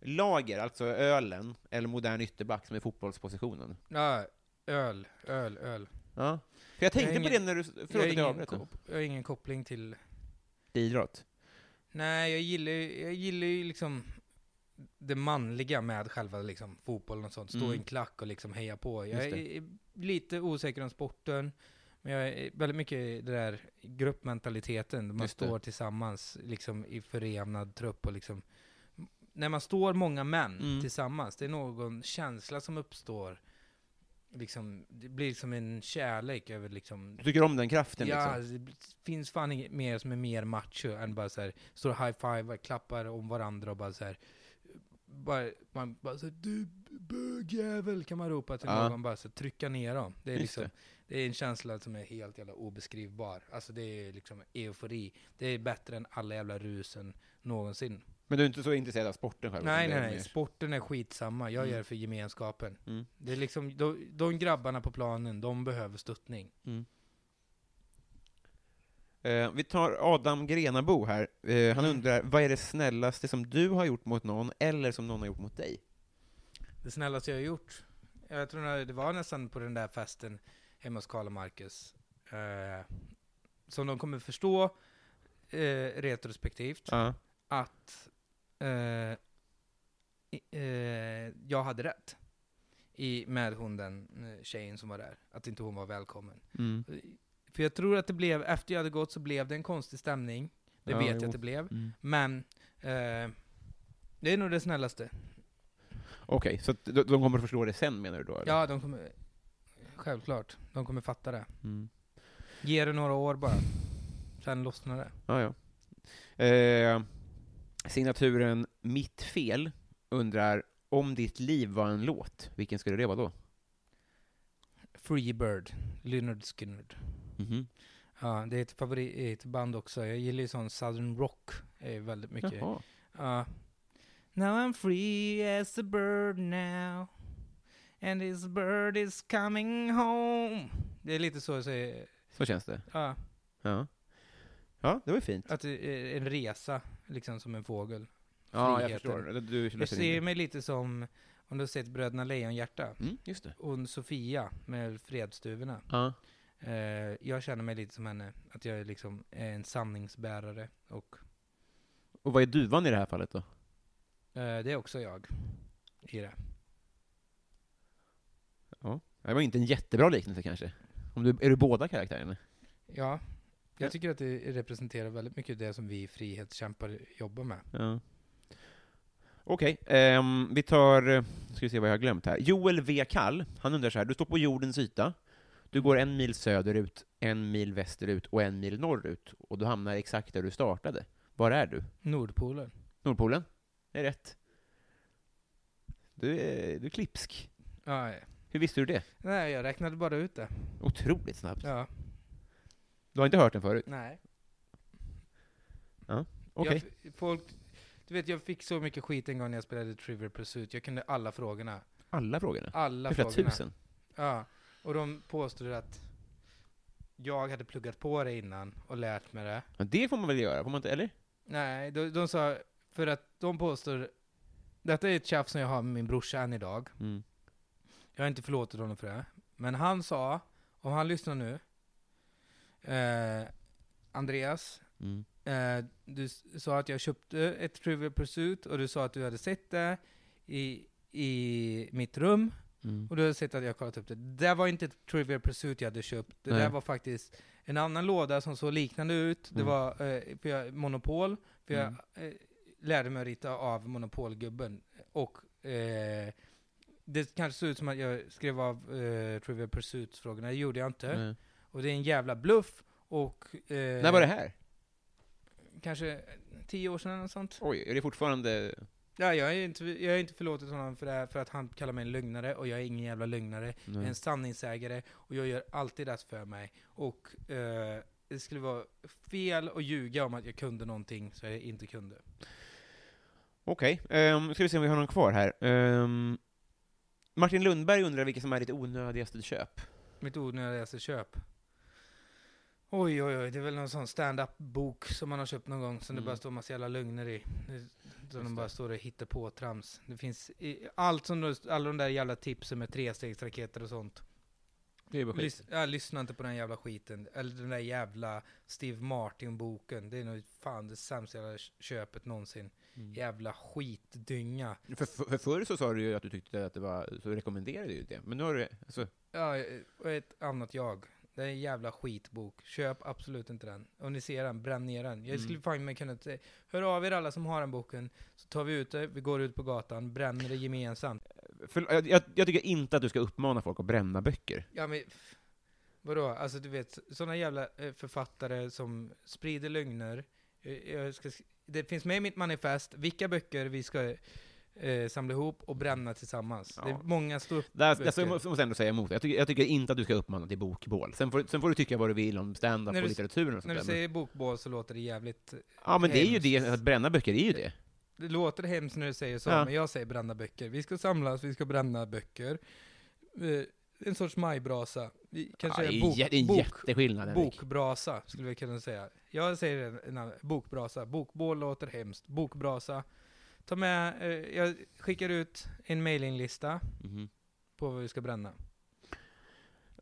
Lager, alltså ölen, eller modern ytterback som är fotbollspositionen. Ja, öl, öl, öl. Ja. För jag tänkte Jag på det när du, att jag ingen, kop- jag har ingen koppling till... Idrott. Nej, jag gillar ju- jag gillar ju liksom det manliga med själva liksom fotbollen och sånt. Stå Mm. i en klack och liksom heja på. Jag är, är lite osäker om sporten, men jag är väldigt mycket i det där gruppmentaliteten. Man Just det. står tillsammans liksom i förenad trupp och liksom när man står många män Mm. tillsammans, det är någon känsla som uppstår. Liksom, det blir som en kärlek över liksom Du tycker om den kraften Ja, liksom? det finns fan inget mer som är mer macho än bara så här, står high five klappar om varandra och bara så här bara, man bara så du bögjävel kan man ropa till någon, bara så trycka ner dem. Det är liksom, det är en känsla som är helt jävla obeskrivbar. Alltså det är liksom eufori. Det är bättre än alla jävla rusen någonsin. Men du är inte så intresserad av sporten själv? Nej, det nej, nej. mer- Sporten är skitsamma. Jag Mm. gör det för gemenskapen. Mm. Det är liksom, de, de grabbarna på planen, de behöver stöttning. Mm. Eh, vi tar Adam Grenabo här. Eh, han Mm. undrar, vad är det snällaste som du har gjort mot någon, eller som någon har gjort mot dig? Det snällaste jag har gjort, jag tror att det var nästan på den där festen hemma hos Karl och Marcus, eh, som de kommer förstå eh, retrospektivt, Ja. att eh, eh, jag hade rätt i, med hon den eh, tjejen som var där, att inte hon var välkommen. Mm. För jag tror att det blev, efter jag hade gått så blev det en konstig stämning, det Ja, vet jag jo. att det blev, Mm. men eh, det är nog det snällaste. Okej, så att de, de kommer att förstå det sen menar du då? eller? Ja, de kommer, självklart, de kommer fatta det. Mm. Ge det några år bara. Sen lossnar det. Ja, ja. Eh, signaturen Mitt fel undrar, om ditt liv var en låt, vilken skulle det vara då? Freebird, Lynyrd Skynyrd. Mhm. Ja, det är ett favoritband också. Jag gillar ju sån southern rock. är väldigt mycket. Jaha. Ja. Now I'm free as a bird now. And this bird is coming home. Det är lite så jag säger. Så känns det. Ja, Ja. Ja, det var ju fint. att är en resa, liksom som en fågel. Ja, jag friheten. förstår. Du Jag ser mig lite som, om du har sett Bröderna Lejonhjärta. Mm, just det. och Sofia med Fredstuvorna. Ja. Eh, jag känner mig lite som henne, att jag är liksom en sanningsbärare och Och vad är duvan i det här fallet då? Eh, det är också jag i det. Ja. Det var inte en jättebra liknelse kanske. Om du, är du båda karaktärerna? Ja, Ja. jag tycker att det representerar väldigt mycket det som vi frihetskämpar jobbar med. Ja. Okej, ehm, vi tar, eh, ska vi se vad jag har glömt här. Joel V. Kall, han undrar så här, du står på jordens yta, du går en mil söderut, en mil västerut och en mil norrut, och du hamnar exakt där du startade. Var är du? Nordpolen. Nordpolen? Är rätt. Du är, du är klipsk. Ja, Hur visste du det? nej, jag räknade bara ut det. Otroligt snabbt. Ja, Du har inte hört den förut? nej. Okej. Jag, folk, du vet, jag fick så mycket skit en gång när jag spelade Trivial Pursuit. Jag kunde alla frågorna. Alla frågorna? Alla Det är flera frågorna. tusen. Ja, och de påstod att jag hade pluggat på det innan och lärt mig det. Men det får man väl göra? Får man inte, eller? Nej, de, de sa, för att de påstår, detta är ett tjafs som jag har med min brorsa än idag. Mm. Jag har inte förlåtit honom för det. Men han sa, och han lyssnar nu, eh, Andreas, Mm. eh, du sa att jag köpte ett Trivial Pursuit och du sa att du hade sett det i, i mitt rum. Mm. Och du har sett att jag kollat upp det. Det där var inte ett Trivial Pursuit jag hade köpt. Det Nej. där var faktiskt en annan låda som såg liknande ut. Det Mm. var eh, för jag, Monopol, för Mm. jag eh, lärde mig att rita av Monopolgubben. Och eh, det kanske såg ut som att jag skrev av eh, Trivial Pursuit-frågorna. Det gjorde jag inte. Nej. Och det är en jävla bluff. Och, eh, När var det här? Kanske tio år sedan eller något sånt. Oj, är det fortfarande... Ja, jag har inte, jag har inte förlåtit honom för det här, för att han kallar mig en lögnare, och jag är ingen jävla lögnare. Nej. en sanningssägare och jag gör alltid rätt för mig. Och eh, det skulle vara fel att ljuga om att jag kunde någonting som jag inte kunde. Okej, um, ska vi se om vi har någon kvar här. Ehm, Martin Lundberg undrar vilket som är ditt onödigaste köp. Mitt onödigaste köp. Oj, oj, oj, det är väl någon sån stand-up-bok som man har köpt någon gång, som Mm. det bara står massa jävla lögner i. Som de bara står och hittar på trams. Det finns i, allt som, alla de där jävla tipsen med trestegsraketer och sånt. Det är bara Lys, ja, lyssna inte på den jävla skiten. Eller den där jävla Steve Martin-boken. Det är nog fan det sämsta jävla köpet någonsin. Mm. Jävla skitdynga. För, för, för förr så sa du ju att du tyckte att det var, så rekommenderade du ju det. Men nu har du, alltså, Ja, och ett annat jag. Det är en jävla skitbok. Köp absolut inte den. Om ni ser den, bränn ner den. Jag Mm. skulle fan mig kunna säga, hör av er alla som har den boken, så tar vi ut det, vi går ut på gatan, bränner det gemensamt. för, jag, jag, jag tycker inte att du ska uppmana folk att bränna böcker. Ja men, vadå? Alltså du vet, sådana jävla eh, författare som sprider lögner. Eh, Jag ska, sk- det finns med i mitt manifest vilka böcker vi ska eh, samla ihop och bränna tillsammans. Ja. Det är många Där, böcker. så måste jag ändå säga emot. Jag tycker, jag tycker inte att du ska uppmana till bokbål. Sen får, sen får du tycka vad du vill om stand-up och litteraturen och sånt När du där. säger bokbål så låter det jävligt... Ja, men det är ju det, hemskt. att bränna böcker är ju det. Det låter hemskt när du säger så, Ja. men jag säger bränna böcker. Vi ska samlas, vi ska bränna böcker. En sorts majbrasa. Kanske ja, är en bok, det är en bok, jätteskillnad, Henrik. bokbrasa, skulle vi kunna säga. Jag säger en, en annan, bokbrasa. Bokbål låter hemskt. Bokbrasa. Ta med, eh, jag skickar ut en mailinglista Mhm. på vad vi ska bränna.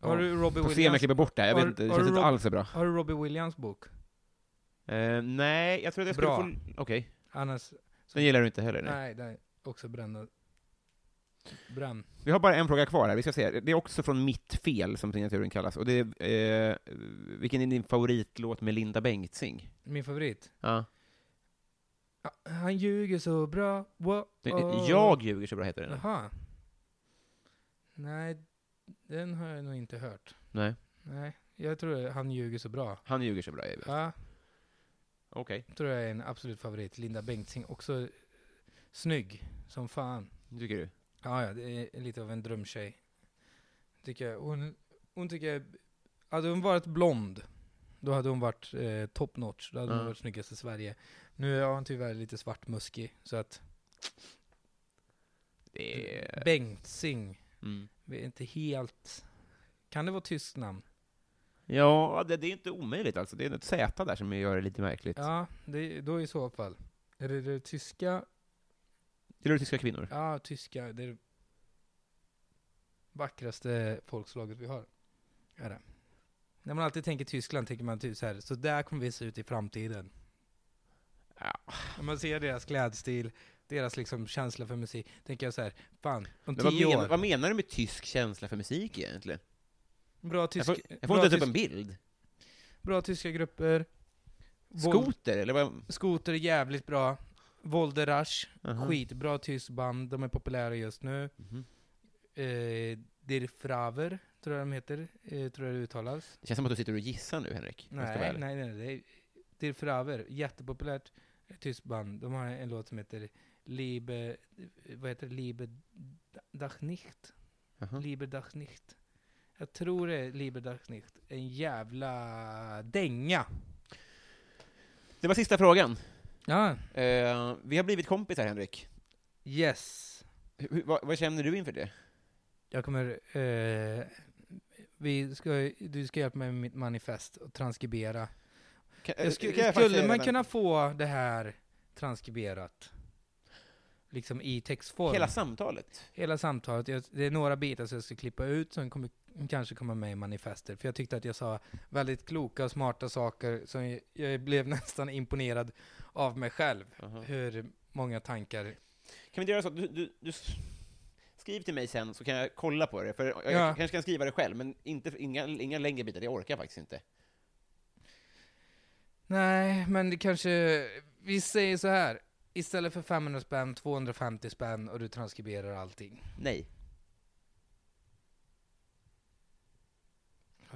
Ja. Har du Robbie Får se om jag Williams, klipper bort det här. Jag Har- vet inte, det känns inte alls så bra. har du Robbie Williams bok? Eh, nej, jag tror att jag skulle Bra. få... Okej. Annars, Den gillar du inte heller? Nej. nej, nej, också bränna. Bränn. Vi har bara en fråga kvar här, vi ska se. Det är också från Mitt fel, som signaturen kallas. Och det är, eh, vilken är din favoritlåt med Linda Bengtzing? Min favorit. Ja. Han ljuger så bra. Wow. Den- Jag ljuger så bra heter den. Jaha. Nej, den har jag nog inte hört. Nej, Nej, jag tror han ljuger så bra. han ljuger så bra. är. Ja, Okej, tror jag är en absolut favorit. Linda Bengtzing, också snygg som fan. tycker du? Ja, ja, det är lite av en drömtjej. Tycker jag. Hon, hon tycker jag, hade hon varit blond, då hade hon varit eh, top notch. Då hade Ja. hon varit snyggast i Sverige. Nu är hon tyvärr lite svartmuskig, så att Det är... Bengtzing, Mm. vi är inte helt... Kan det vara tyskt namn? Ja, det, det är inte omöjligt alltså. Det är ett Z där som gör det lite märkligt. Ja, det, då i så fall. Är det det tyska? Gillar du tyska kvinnor? Ja, tyska. Det är det vackraste folkslaget vi har. Är det. När man alltid tänker Tyskland tänker man typ så här, så där kommer vi se ut i framtiden. Ja. När man ser deras klädstil, deras liksom känsla för musik, tänker jag så här, fan, om Men vad, tio menar, år, vad menar du med tysk känsla för musik egentligen? bra, tysk, Jag får, jag får inte tysk, en bild. bra tyska grupper, Skoter, eller vad? Skoter är jävligt bra, Volderach, Aha. skitbra tysk band, de är populära just nu. Mhm. Eh, Der Fraver, tror jag de heter, eh, tror jag det uttalas. Det känns som att du sitter och gissar nu, Henrik. Nej, nej, nej, är Der Fraver, jättepopulärt tyskt band. De har en låt som heter Liebe, vad heter det? Liebe Dach nicht? Jaha. Liebe Dach nicht. Jag tror det är Liebe Dach nicht. En jävla dänga. Det var sista frågan. Ja, Eh, vi har blivit kompisar, Henrik. yes. Hur, vad, vad känner du inför det? Jag kommer, eh, vi ska, du ska hjälpa mig med mitt manifest och transkribera. Kan, Jag eh, skulle, kan jag skulle man kunna få det här transkriberat? Liksom i textform? Hela samtalet? Hela samtalet. Jag, det är några bitar som jag ska klippa ut som kommer, kanske kommer med i manifestet. För jag tyckte att jag sa väldigt kloka och smarta saker som jag, jag blev nästan imponerad av mig själv. Aha. Hur många tankar... Kan vi inte göra så? Du, du, du s- skriv till mig sen så kan jag kolla på det, för jag Ja. kanske kan skriva det själv, men inte, inga, inga längre bitar, det orkar jag faktiskt inte. Nej, men det kanske... Vi säger så här. Istället för 500 spänn, 250 spänn och du transkriberar allting. Nej.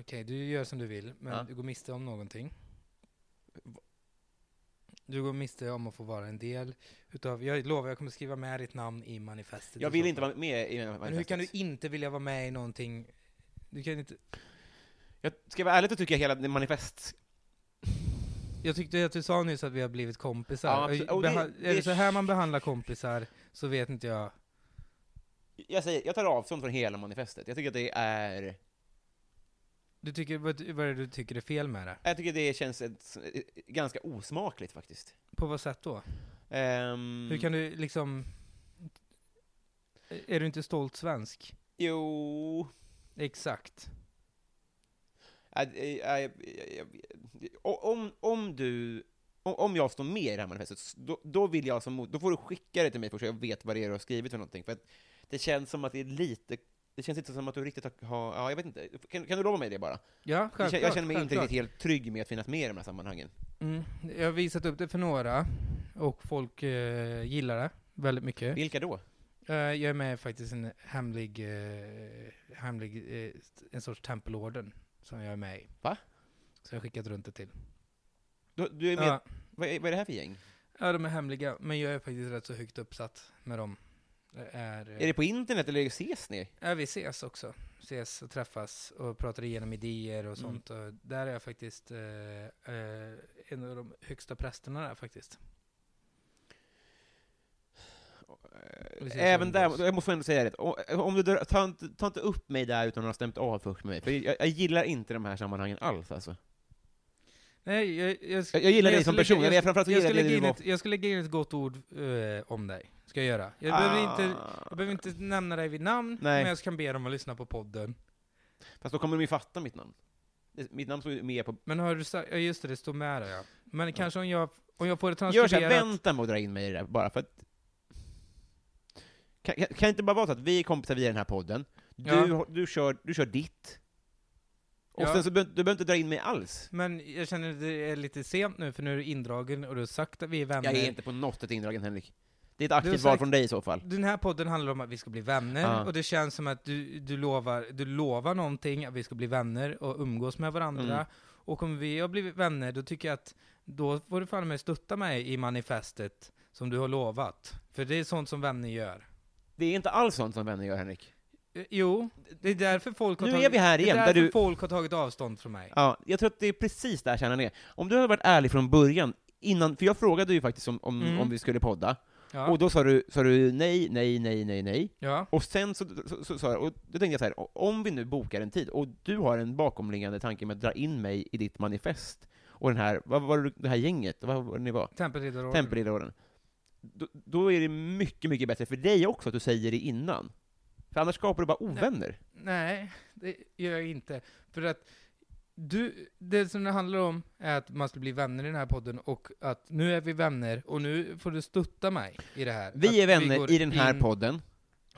Okej, du gör som du vill, men Ja. du går miste om någonting. Du går miste om att få vara en del utav... Jag lovar, jag kommer skriva med ditt namn i manifestet. Jag vill inte vara med i Men hur kan du inte vilja vara med i någonting? Du kan inte... Jag ska vara ärlig så tycker jag hela manifest... Jag tyckte att du sa nyss att vi har blivit kompisar. Ja. Och det- Beha- det- Är det så här man behandlar kompisar, så vet inte jag. Jag, säger, jag tar avstånd från hela manifestet. Jag tycker att det är... Du tycker, vad, vad är det du tycker är fel med det? Jag tycker det känns ett, ganska osmakligt faktiskt. På vad sätt då? Ehm, Hur kan du liksom... Är du inte stolt svensk? Jo... Exakt. Om, om du... om- jag står med i det här manifestet, då, då vill jag som då får du skicka det till mig först så jag vet vad det är du har skrivit för någonting. För att det känns som att det är lite, det känns inte som att du riktigt har, har ja jag vet inte. Kan, kan du lova mig det bara? Ja, Jag självklart. känner, jag känner mig inte riktigt helt trygg med att finnas med i de här sammanhangen. Mm. Jag har visat upp det för några, och folk eh, gillar det väldigt mycket. Vilka då? Eh, jag är med i faktiskt en hemlig, eh, hemlig eh, en sorts tempelorden som jag är med i. Va? Så jag har skickat runt det till. Du, du är med, Ja, vad, är, vad är det här för gäng? ja, de är hemliga, men jag är faktiskt rätt så högt uppsatt med dem. Är... Är det på internet eller ses ni? Ja, vi ses också. Ses och träffas och pratar igenom idéer och Mm. sånt. Och där är jag faktiskt eh, eh, en av de högsta prästerna där faktiskt. Även där, jag måste ändå säga det, om du drar, ta, inte, ta inte upp mig där utan att ha stämt av först med mig, för jag, jag gillar inte de här sammanhangen alls alltså. Nej, jag, jag, Jag, jag gillar dig som person, jag, jag jag, jag in du ett, jag ska lägga in ett gott ord eh, om dig. Ska jag göra. Jag, behöver inte, Ah. jag behöver inte nämna dig vid namn, Nej. men jag kan be dem att lyssna på podden. Fast då kommer de ju fatta mitt namn. Det- Mitt namn står ju med på... Men har du sagt, ja just det, det står med där ja. Men kanske om jag, om jag får det Gör såhär, transkriberat. vänta med att dra in mig i det där, bara för att... Kan, kan, kan det inte bara vara så att vi är kompisar via den här podden, du, Ja. du, kör, du kör ditt, och Ja. sen så behöver du behöver inte dra in mig alls. Men jag känner att det är lite sent nu, för nu är du indragen och du har sagt att vi är vänner. Jag är inte på något sätt indragen Henrik. Det är ett aktivt val från dig i så fall. Den här podden handlar om att vi ska bli vänner, Ja. och det känns som att du, du, lovar, du lovar någonting, att vi ska bli vänner och umgås med varandra. Mm. Och om vi har blivit vänner, då tycker jag att då får du fan med stötta mig i manifestet som du har lovat. För det är sånt som vänner gör. Det är inte alls sånt som vänner gör Henrik. Eh, Jo, det är därför folk har Nu tagit, är vi här igen, det är där därför du- folk har tagit avstånd från mig. Ja, jag tror att det är precis där kärnan är. Om du hade varit ärlig från början, innan, för jag frågade ju faktiskt om, om, Mm. om vi skulle podda, Ja, och då sa du, sa du nej, nej, nej, nej, nej. ja. Och sen så, så, så, så och då tänkte jag så här, om vi nu bokar en tid, och du har en bakomliggande tanke med att dra in mig i ditt manifest, och den här, vad var det, det här gänget, vad var det ni var? Tempelriddarorden. Tempelriddarorden. Då, då är det mycket, mycket bättre för dig också att du säger det innan. För annars skapar du bara ovänner. Nej, det gör jag inte. För att du, det som det handlar om är att man ska bli vänner i den här podden och att nu är vi vänner och nu får du stötta mig i det här. Vi Att är vänner går i den här podden.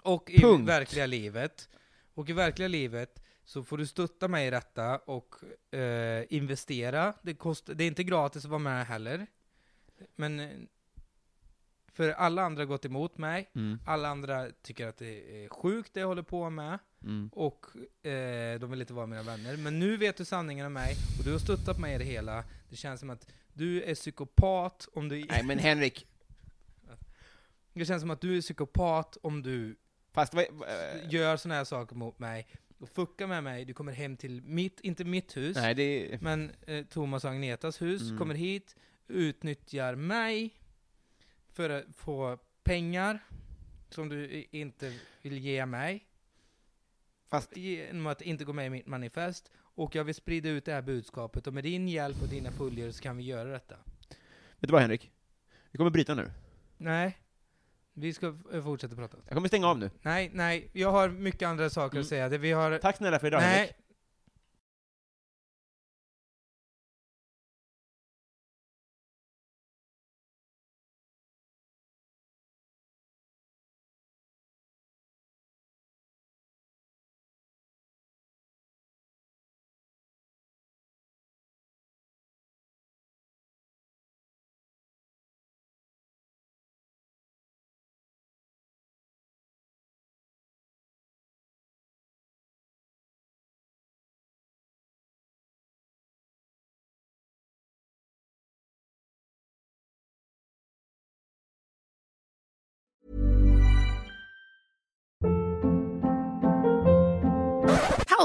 Och i Punkt. verkliga livet. Och i verkliga livet så får du stötta mig i detta och eh, investera. Det, kostar, det är inte gratis att vara med heller. Men eh, för alla andra har gått emot mig. Mm. Alla andra tycker att det är sjukt det jag håller på med. Mm. Och eh, de vill inte vara mina vänner. Men nu vet du sanningen om mig, och du har stöttat mig i det hela. Det känns som att du är psykopat om du... Nej men Henrik, Det känns som att du är psykopat om du fast vad... vad- gör såna här saker mot mig. Och fuckar med mig, du kommer hem till mitt, inte mitt hus, Nej, det... men eh, Thomas och Agnetas hus, Mm. kommer hit, utnyttjar mig för att få pengar som du inte vill ge mig. Fast- Genom att inte gå med i mitt manifest. Och jag vill sprida ut det här budskapet, och med din hjälp och dina följare så kan vi göra detta. Vet du vad Henrik? Vi kommer bryta nu. Nej, vi ska fortsätta prata. Jag kommer stänga av nu. Nej, nej, jag har mycket andra saker Mm. att säga. Det vi har... Tack snälla för idag nej, Henrik.